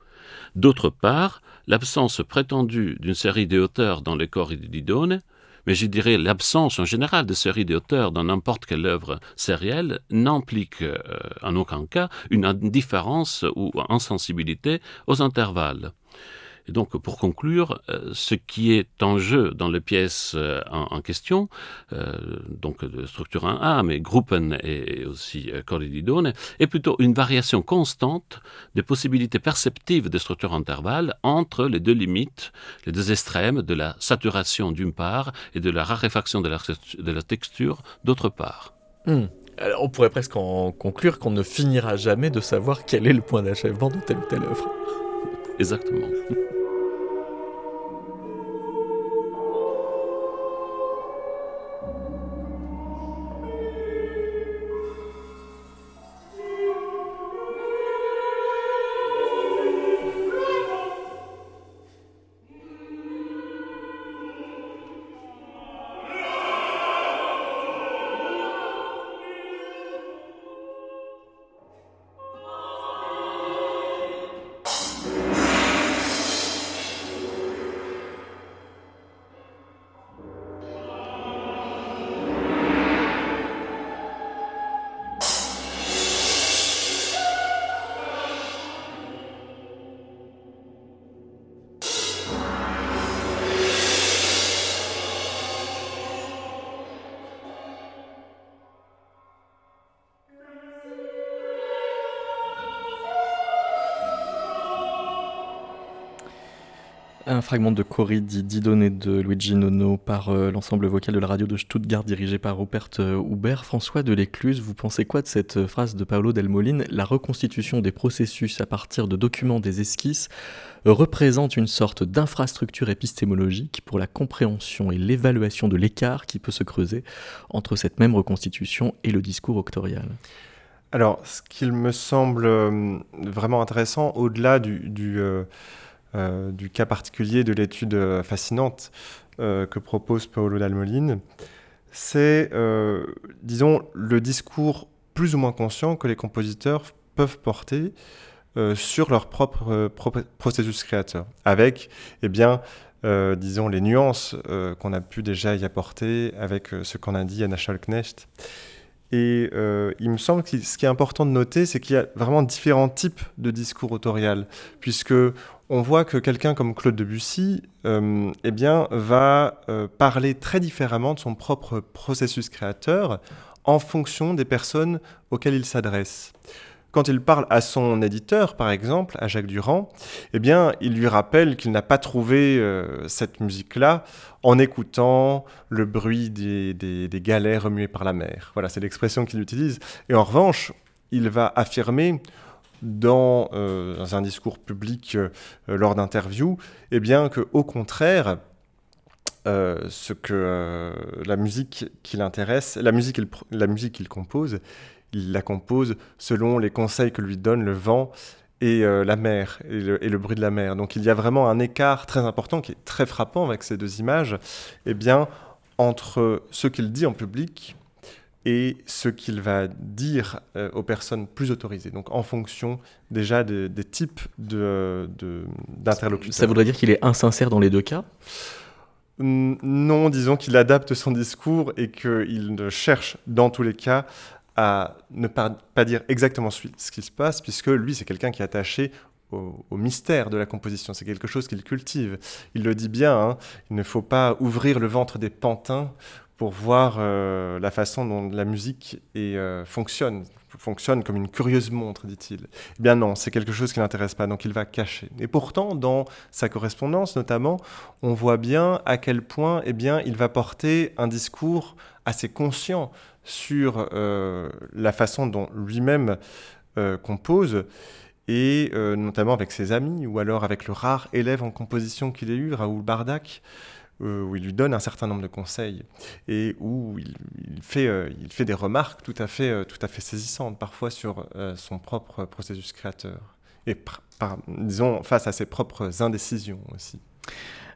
D'autre part, l'absence prétendue d'une série de hauteurs dans les corps didone, mais je dirais l'absence en général de série de hauteurs dans n'importe quelle œuvre sérielle, n'implique euh, en aucun cas une indifférence ou insensibilité aux intervalles. Et donc, pour conclure, euh, ce qui est en jeu dans les pièces euh, en, question, euh, donc de structure 1A, mais Gruppen et aussi Corrididone, est plutôt une variation constante des possibilités perceptives de structure intervalle entre les deux limites, les deux extrêmes de la saturation d'une part et de la raréfaction de la, de la texture d'autre part. Hmm. Alors, on pourrait presque en conclure qu'on ne finira jamais de savoir quel est le point d'achèvement de telle ou telle œuvre. Exactement. Un fragment de Cori di Didone de Luigi Nono par euh, l'ensemble vocal de la radio de Stuttgart dirigé par Rupert euh, Hubert. François de l'Écluse, vous pensez quoi de cette euh, phrase de Paolo Del Molin? La reconstitution des processus à partir de documents des esquisses représente une sorte d'infrastructure épistémologique pour la compréhension et l'évaluation de l'écart qui peut se creuser entre cette même reconstitution et le discours octorial. Alors, ce qu'il me semble vraiment intéressant, au-delà du, du cas particulier de l'étude euh, fascinante euh, que propose Paolo Dalmolin, c'est, disons, le discours plus ou moins conscient que les compositeurs peuvent porter sur leur propre processus créateur, avec, eh bien, disons, les nuances qu'on a pu déjà y apporter avec ce qu'on a dit Anna Schalknecht. Et il me semble que ce qui est important de noter, c'est qu'il y a vraiment différents types de discours autorial, puisque on voit que quelqu'un comme Claude Debussy euh, eh va euh, parler très différemment de son propre processus créateur en fonction des personnes auxquelles il s'adresse. Quand il parle à son éditeur, par exemple, à Jacques Durand, eh bien, il lui rappelle qu'il n'a pas trouvé euh, cette musique-là en écoutant le bruit des, des galets remués par la mer. Voilà, c'est l'expression qu'il utilise. Et en revanche, il va affirmer euh, dans, un discours public euh, lors d'interviews, eh bien que au contraire, euh, ce que la musique qui l'intéresse, la musique, la musique qu'il compose, il la compose selon les conseils que lui donne le vent et la mer et le, bruit de la mer. Donc il y a vraiment un écart très important qui est très frappant avec ces deux images, eh bien entre ce qu'il dit en public et ce qu'il va dire euh, aux personnes plus autorisées. Donc en fonction déjà des, types d'interlocuteurs. De, Ça voudrait dire qu'il est insincère dans les deux cas? Non, disons qu'il adapte son discours et qu'il cherche dans tous les cas à ne pas, dire exactement ce, qui se passe, puisque lui, c'est quelqu'un qui est attaché au, mystère de la composition. C'est quelque chose qu'il cultive. Il le dit bien, hein, il ne faut pas ouvrir le ventre des pantins pour voir euh, la façon dont la musique euh, fonctionne, fonctionne comme une curieuse montre, dit-il. Eh bien non, c'est quelque chose qui l'intéresse pas, donc il va cacher. Et pourtant, dans sa correspondance notamment, on voit bien à quel point eh bien, il va porter un discours assez conscient sur euh, la façon dont lui-même compose, et notamment avec ses amis, ou alors avec le rare élève en composition qu'il a eu, Raoul Bardac, euh, où il lui donne un certain nombre de conseils et où il, fait, euh, il fait des remarques tout à fait, euh, tout à fait saisissantes parfois sur son propre processus créateur et disons face à ses propres indécisions aussi.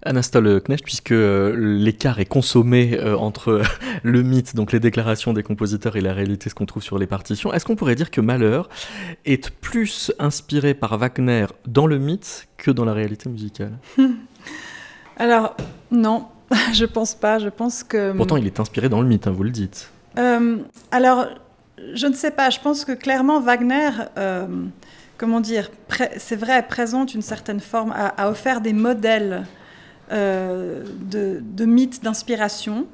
Anastole Knecht, puisque l'écart est consommé entre <laughs> le mythe, donc les déclarations des compositeurs et la réalité, ce qu'on trouve sur les partitions, est-ce qu'on pourrait dire que Malheur est plus inspiré par Wagner dans le mythe que dans la réalité musicale? <laughs> Alors, non, <laughs> je pense pas. Je pense que. Pourtant, il est inspiré dans le mythe, hein, vous le dites. Euh, alors, je ne sais pas. Je pense que clairement, Wagner. Euh, comment dire, c'est vrai, présente une certaine forme, a, offert des modèles euh, de, de, mythes d'inspiration,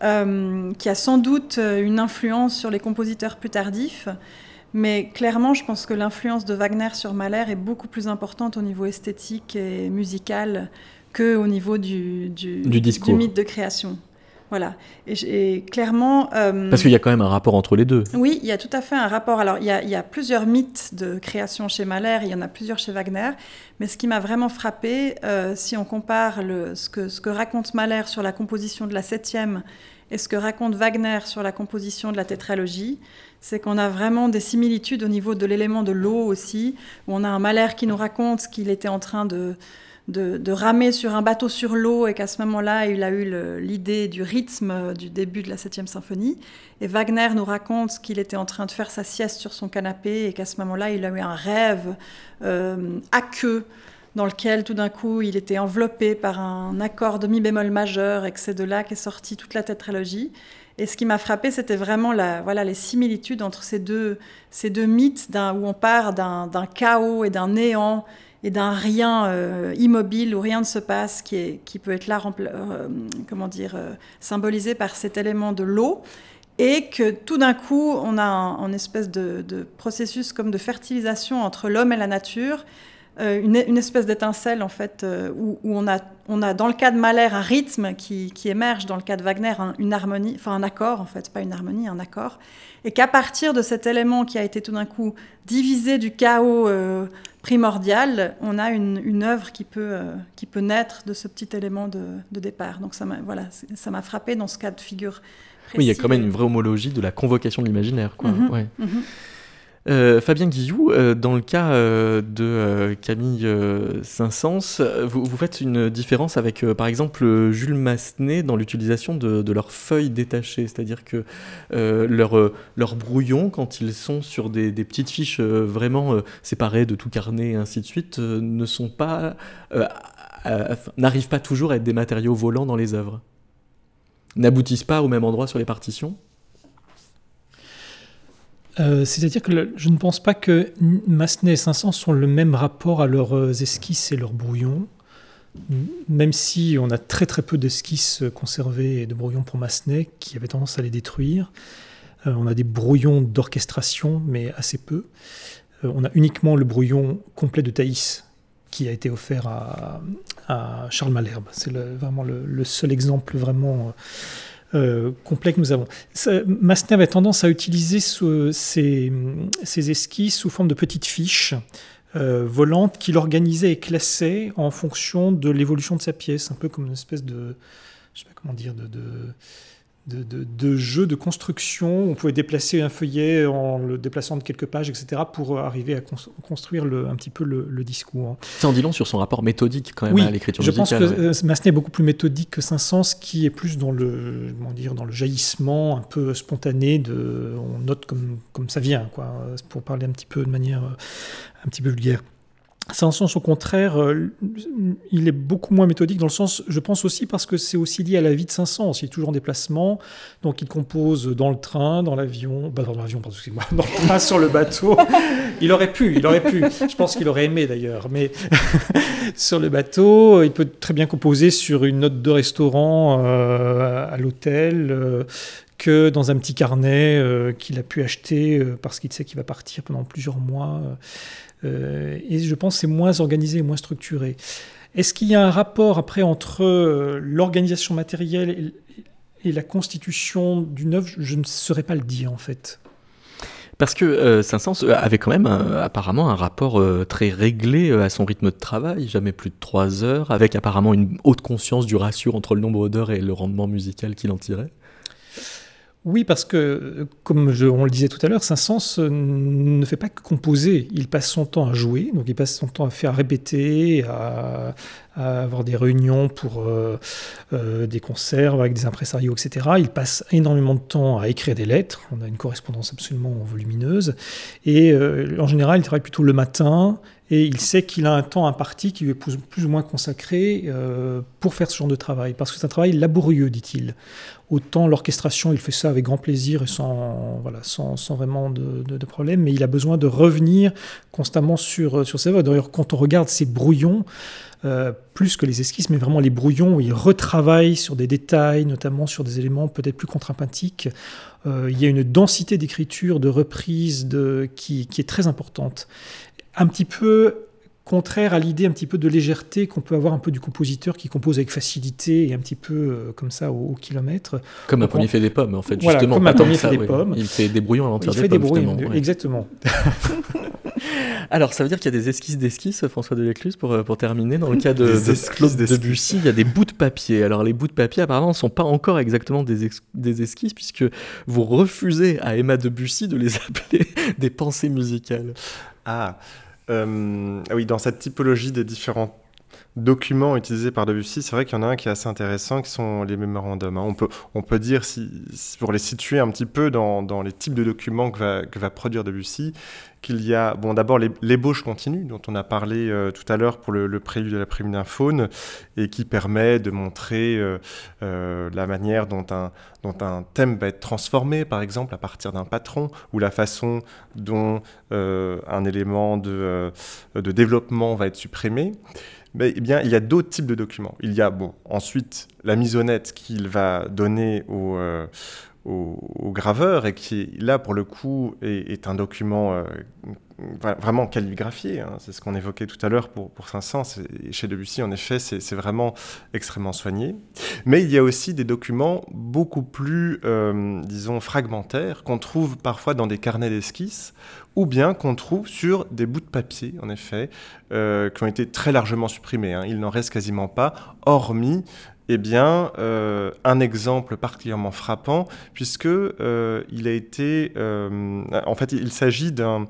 qui a sans doute une influence sur les compositeurs plus tardifs. Mais clairement, je pense que l'influence de Wagner sur Mahler est beaucoup plus importante au niveau esthétique et musical que au niveau du, du, discours. mythe de création. Voilà. Et, clairement. Euh, Parce qu'il y a quand même un rapport entre les deux. Oui, il y a tout à fait un rapport. Alors, il y a, il y a plusieurs mythes de création chez Mahler, il y en a plusieurs chez Wagner. Mais ce qui m'a vraiment frappé, euh, si on compare le, ce, que, ce que raconte Mahler sur la composition de la septième et ce que raconte Wagner sur la composition de la tétralogie, c'est qu'on a vraiment des similitudes au niveau de l'élément de l'eau aussi, où on a un Mahler qui nous raconte qu'il était en train de de, ramer sur un bateau sur l'eau et qu'à ce moment-là, il a eu l'idée du rythme du début de la septième symphonie. Et Wagner nous raconte qu'il était en train de faire sa sieste sur son canapé et qu'à ce moment-là, il a eu un rêve euh, aqueux dans lequel tout d'un coup il était enveloppé par un accord de mi bémol majeur et que c'est de là qu'est sortie toute la tétralogie. Et ce qui m'a frappé, c'était vraiment la, voilà, les similitudes entre ces deux, ces deux mythes où on part d'un chaos et d'un néant et d'un rien euh, immobile où rien ne se passe, qui, peut être là, euh, comment dire, euh, symbolisé par cet élément de l'eau, et que tout d'un coup, on a un, espèce de, processus comme de fertilisation entre l'homme et la nature, une, espèce d'étincelle en fait, où, on, a, on a dans le cas de Mahler un rythme qui, qui émerge, dans le cas de Wagner une harmonie, enfin un accord en fait, pas une harmonie, un accord, et qu'à partir de cet élément qui a été tout d'un coup divisé du chaos primordial, on a une, une œuvre qui peut, euh, qui peut naître de ce petit élément de, départ. Donc ça m'a voilà, ça m'a frappé dans ce cas de figure. Oui, il y a quand même une vraie homologie de la convocation de l'imaginaire. Mhm, mhm. Euh, Fabien Guillou, euh, dans le cas euh, de Camille Saint-Saëns, vous, faites une différence avec, par exemple, Jules Massenet dans l'utilisation de, leurs feuilles détachées, c'est-à-dire que leurs leur brouillons, quand ils sont sur des, petites fiches vraiment séparées de tout carnet et ainsi de suite, ne sont pas, n'arrivent pas toujours à être des matériaux volants dans les œuvres, n'aboutissent pas au même endroit sur les partitions? Euh, c'est-à-dire que je ne pense pas que Massenet et 500 sont le même rapport à leurs euh, esquisses et leurs brouillons. Même si on a très très peu d'esquisses conservées et de brouillons pour Massenet, qui avait tendance à les détruire. Euh, on a des brouillons d'orchestration, mais assez peu. on a uniquement le brouillon complet de Thaïs, qui a été offert à, Charles Malherbe. C'est vraiment le, seul exemple vraiment euh, complet que nous avons. Massenet avait tendance à utiliser ces, esquisses sous forme de petites fiches euh, volantes qu'il organisait et classait en fonction de l'évolution de sa pièce, un peu comme une espèce de, je sais pas comment dire, de de, de, jeux de construction. On pouvait déplacer un feuillet en le déplaçant de quelques pages, etc., pour arriver à construire le, un petit peu le, discours. Ça en dit long sur son rapport méthodique quand même à l'écriture musicale. Je pense que ouais. Massenet est beaucoup plus méthodique que Saint-Saëns, qui est plus dans le, comment dire, dans le jaillissement un peu spontané. De, on note comme, comme ça vient, quoi, pour parler un petit peu de manière un petit peu vulgaire. Saint-Saëns, au contraire, euh, il est beaucoup moins méthodique dans le sens, je pense aussi parce que c'est aussi lié à la vie de Saint-Saëns. Il est toujours en déplacement, donc il compose dans le train, dans l'avion, bah dans l'avion, pardon, excusez-moi, dans le train, sur le bateau. Il aurait pu, il aurait pu. Je pense qu'il aurait aimé d'ailleurs, mais <laughs> sur le bateau, il peut très bien composer sur une note de restaurant euh, à l'hôtel. Euh, que dans un petit carnet qu'il a pu acheter parce qu'il sait qu'il va partir pendant plusieurs mois. Euh, et je pense c'est moins organisé, moins structuré. Est-ce qu'il y a un rapport après entre euh, l'organisation matérielle et, la constitution d'une œuvre? Je ne saurais pas le dire en fait. Parce que euh, Saint-Saëns avait quand même apparemment un rapport très réglé à son rythme de travail, jamais plus de trois heures, avec apparemment une haute conscience du ratio entre le nombre d'heures et le rendement musical qu'il en tirait. Oui, parce que, comme on le disait tout à l'heure, Saint-Saëns euh, ne fait pas que composer. Il passe son temps à jouer, donc il passe son temps à faire répéter, à, avoir des réunions pour euh, euh, des concerts avec des impresarios, etc. Il passe énormément de temps à écrire des lettres. On a une correspondance absolument volumineuse. Et en général, il travaille plutôt le matin et il sait qu'il a un temps imparti qui lui est plus, ou moins consacré pour faire ce genre de travail, parce que c'est un travail laborieux, dit-il. Autant l'orchestration, il fait ça avec grand plaisir et sans, voilà, sans, sans vraiment de, de, problème, mais il a besoin de revenir constamment sur, sur ses œuvres. D'ailleurs, quand on regarde ses brouillons, euh, plus que les esquisses, mais vraiment les brouillons où il retravaille sur des détails, notamment sur des éléments peut-être plus contrapuntiques. Euh, il y a une densité d'écriture, de reprise de, qui, qui, est très importante un petit peu contraire à l'idée un petit peu de légèreté qu'on peut avoir un peu du compositeur qui compose avec facilité et un petit peu euh, comme ça au, kilomètre. Comme un premier fait des pommes en fait, justement. Comme un premier fait des pommes. Il fait des brouillons à l'entière des, fait des brouillons, exactement. <laughs> Alors, ça veut dire qu'il y a des esquisses d'esquisses, François Delecluse, pour, euh, pour terminer. Dans le cas de, de Claude Debussy, il y a des bouts de papier. Alors, les bouts de papier, apparemment, ne sont pas encore exactement des, des esquisses, puisque vous refusez à Emma Debussy de les <laughs> appeler des pensées musicales. Ah, euh, oui, dans cette typologie des différents documents utilisés par Debussy, c'est vrai qu'il y en a un qui est assez intéressant, qui sont les mémorandums. Hein. On, peut, on peut dire, si, pour les situer un petit peu dans, dans les types de documents que va, que va produire Debussy, qu'il y a, bon, d'abord l'ébauche continue, dont on a parlé euh, tout à l'heure pour le, le, prélude de la prime d'un faune, et qui permet de montrer euh, euh, la manière dont un, dont un thème va être transformé, par exemple, à partir d'un patron, ou la façon dont un élément de, de développement va être supprimé. Mais eh bien, il y a d'autres types de documents. Il y a, bon, ensuite, la misonnette qu'il va donner au, au, graveur et qui, là, pour le coup, est, un document euh, vraiment calligraphié. Hein. C'est ce qu'on évoquait tout à l'heure pour, pour Saint-Saëns. Chez Debussy, en effet, c'est vraiment extrêmement soigné. Mais il y a aussi des documents beaucoup plus, euh, disons, fragmentaires qu'on trouve parfois dans des carnets d'esquisses ou bien qu'on trouve sur des bouts de papier, en effet, euh, qui ont été très largement supprimés. Hein. Il n'en reste quasiment pas, hormis eh bien, euh, un exemple particulièrement frappant, puisque euh, il a été, euh, en fait, il s'agit d'un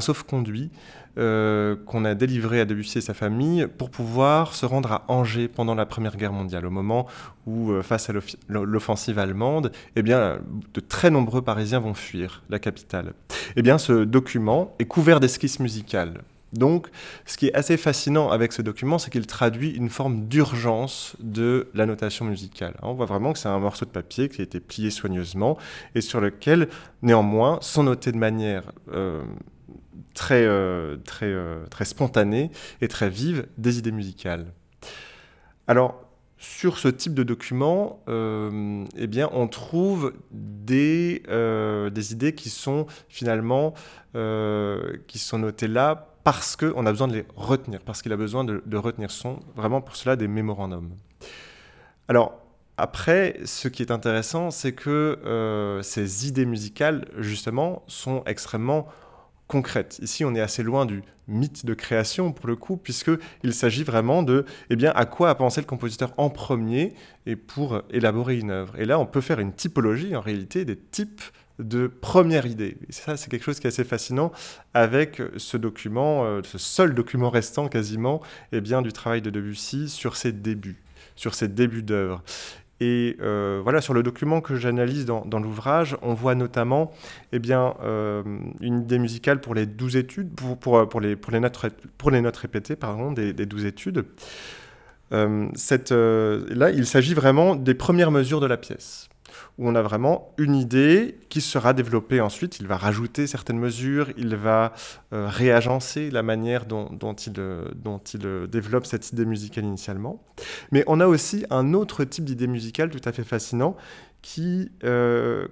sauf-conduit qu'on a délivré à Debussy et sa famille pour pouvoir se rendre à Angers pendant la Première Guerre mondiale, au moment où, face à l'offensive allemande, eh bien, de très nombreux Parisiens vont fuir la capitale. Eh bien, ce document est couvert d'esquisses musicales. Donc, ce qui est assez fascinant avec ce document, c'est qu'il traduit une forme d'urgence de la notation musicale. On voit vraiment que c'est un morceau de papier qui a été plié soigneusement et sur lequel, néanmoins, sont notées de manière euh, très, euh, euh, très spontanée et très vive des idées musicales. Alors, sur ce type de document, eh bien, on trouve des, des idées qui sont finalement qui sont notées là parce qu'on a besoin de les retenir, parce qu'il a besoin de, retenir son, vraiment pour cela des mémorandums. Alors, après, ce qui est intéressant, c'est que euh, ces idées musicales, justement, sont extrêmement concrètes. Ici, on est assez loin du mythe de création, pour le coup, puisqu'il s'agit vraiment de, eh bien, à quoi a pensé le compositeur en premier et pour élaborer une œuvre. Et là, on peut faire une typologie, en réalité, des types de première idée. Ça, c'est quelque chose qui est assez fascinant avec ce document, euh, ce seul document restant quasiment, eh bien, du travail de Debussy sur ses débuts, sur ses débuts d'œuvre. Et euh, voilà, sur le document que j'analyse dans, l'ouvrage, on voit notamment eh bien, euh, une idée musicale pour les douze études, pour, les, notes, répétées pardon, des, douze études. cette, là, il s'agit vraiment des premières mesures de la pièce où on a vraiment une idée qui sera développée ensuite. Il va rajouter certaines mesures, il va euh, réagencer la manière dont, il, euh, euh, développe cette idée musicale initialement. Mais on a aussi un autre type d'idée musicale tout à fait fascinant qui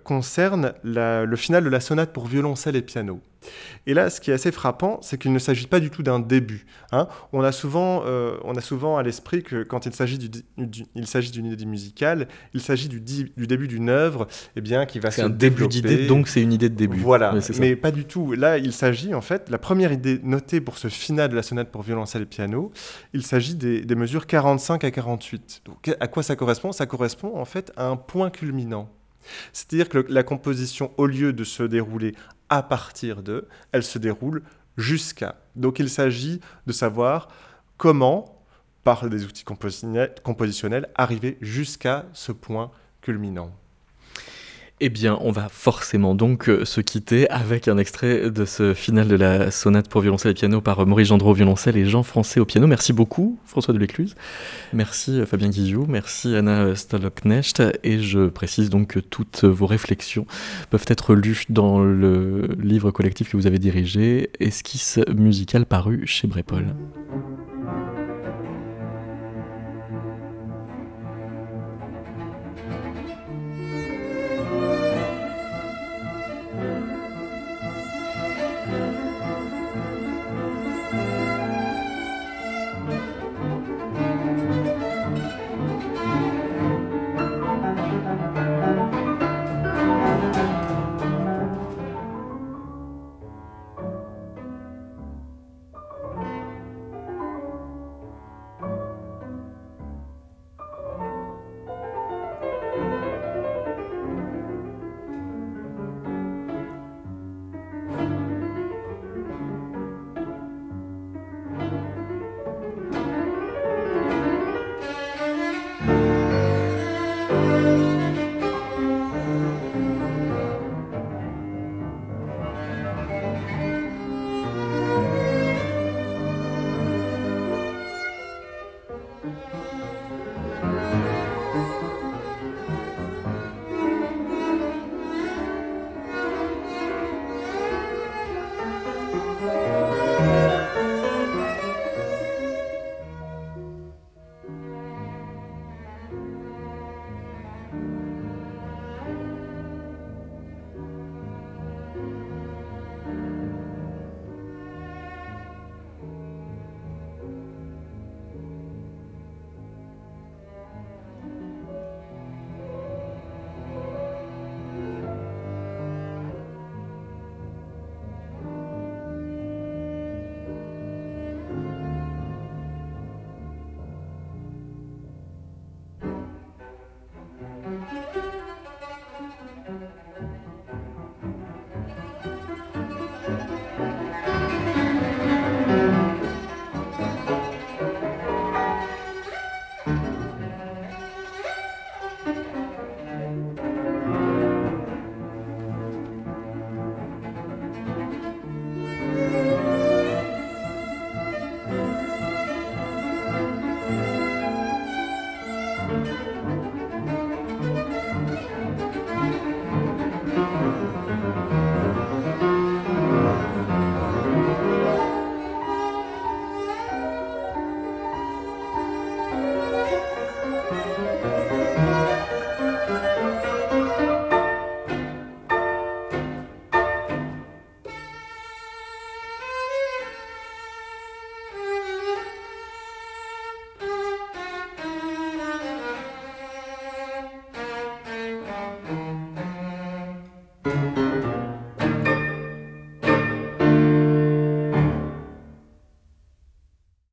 concerne le final de la sonate pour violoncelle et piano. Et là, ce qui est assez frappant, c'est qu'il ne s'agit pas du tout d'un début. Hein. On, a souvent, euh, on a souvent à l'esprit que quand il s'agit d'une idée musicale, il s'agit du, du, début d'une œuvre eh bien, qui va se C'est un début d'idée, donc c'est une idée de début. Voilà, mais pas du tout. Là, il s'agit en fait, la première idée notée pour ce final de la sonate pour violoncelle et piano, il s'agit des, des mesures 45 à 48. Donc, à quoi ça correspond? Ça correspond en fait à un point culminant. C'est-à-dire que la composition, au lieu de se dérouler à partir de, elle se déroule jusqu'à. Donc il s'agit de savoir comment, par des outils compositionnels, arriver jusqu'à ce point culminant. Eh bien, on va forcément donc euh, se quitter avec un extrait de ce final de la sonate pour violoncelle et piano par euh, Maurice Gendreau au violoncelle et Jean Français au piano. Merci beaucoup, François de l'Écluse. Merci euh, Fabien Guizou. Merci Anna Stoloknecht. Et je précise donc que toutes vos réflexions peuvent être lues dans le livre collectif que vous avez dirigé, Esquisse musicale paru chez Brépol.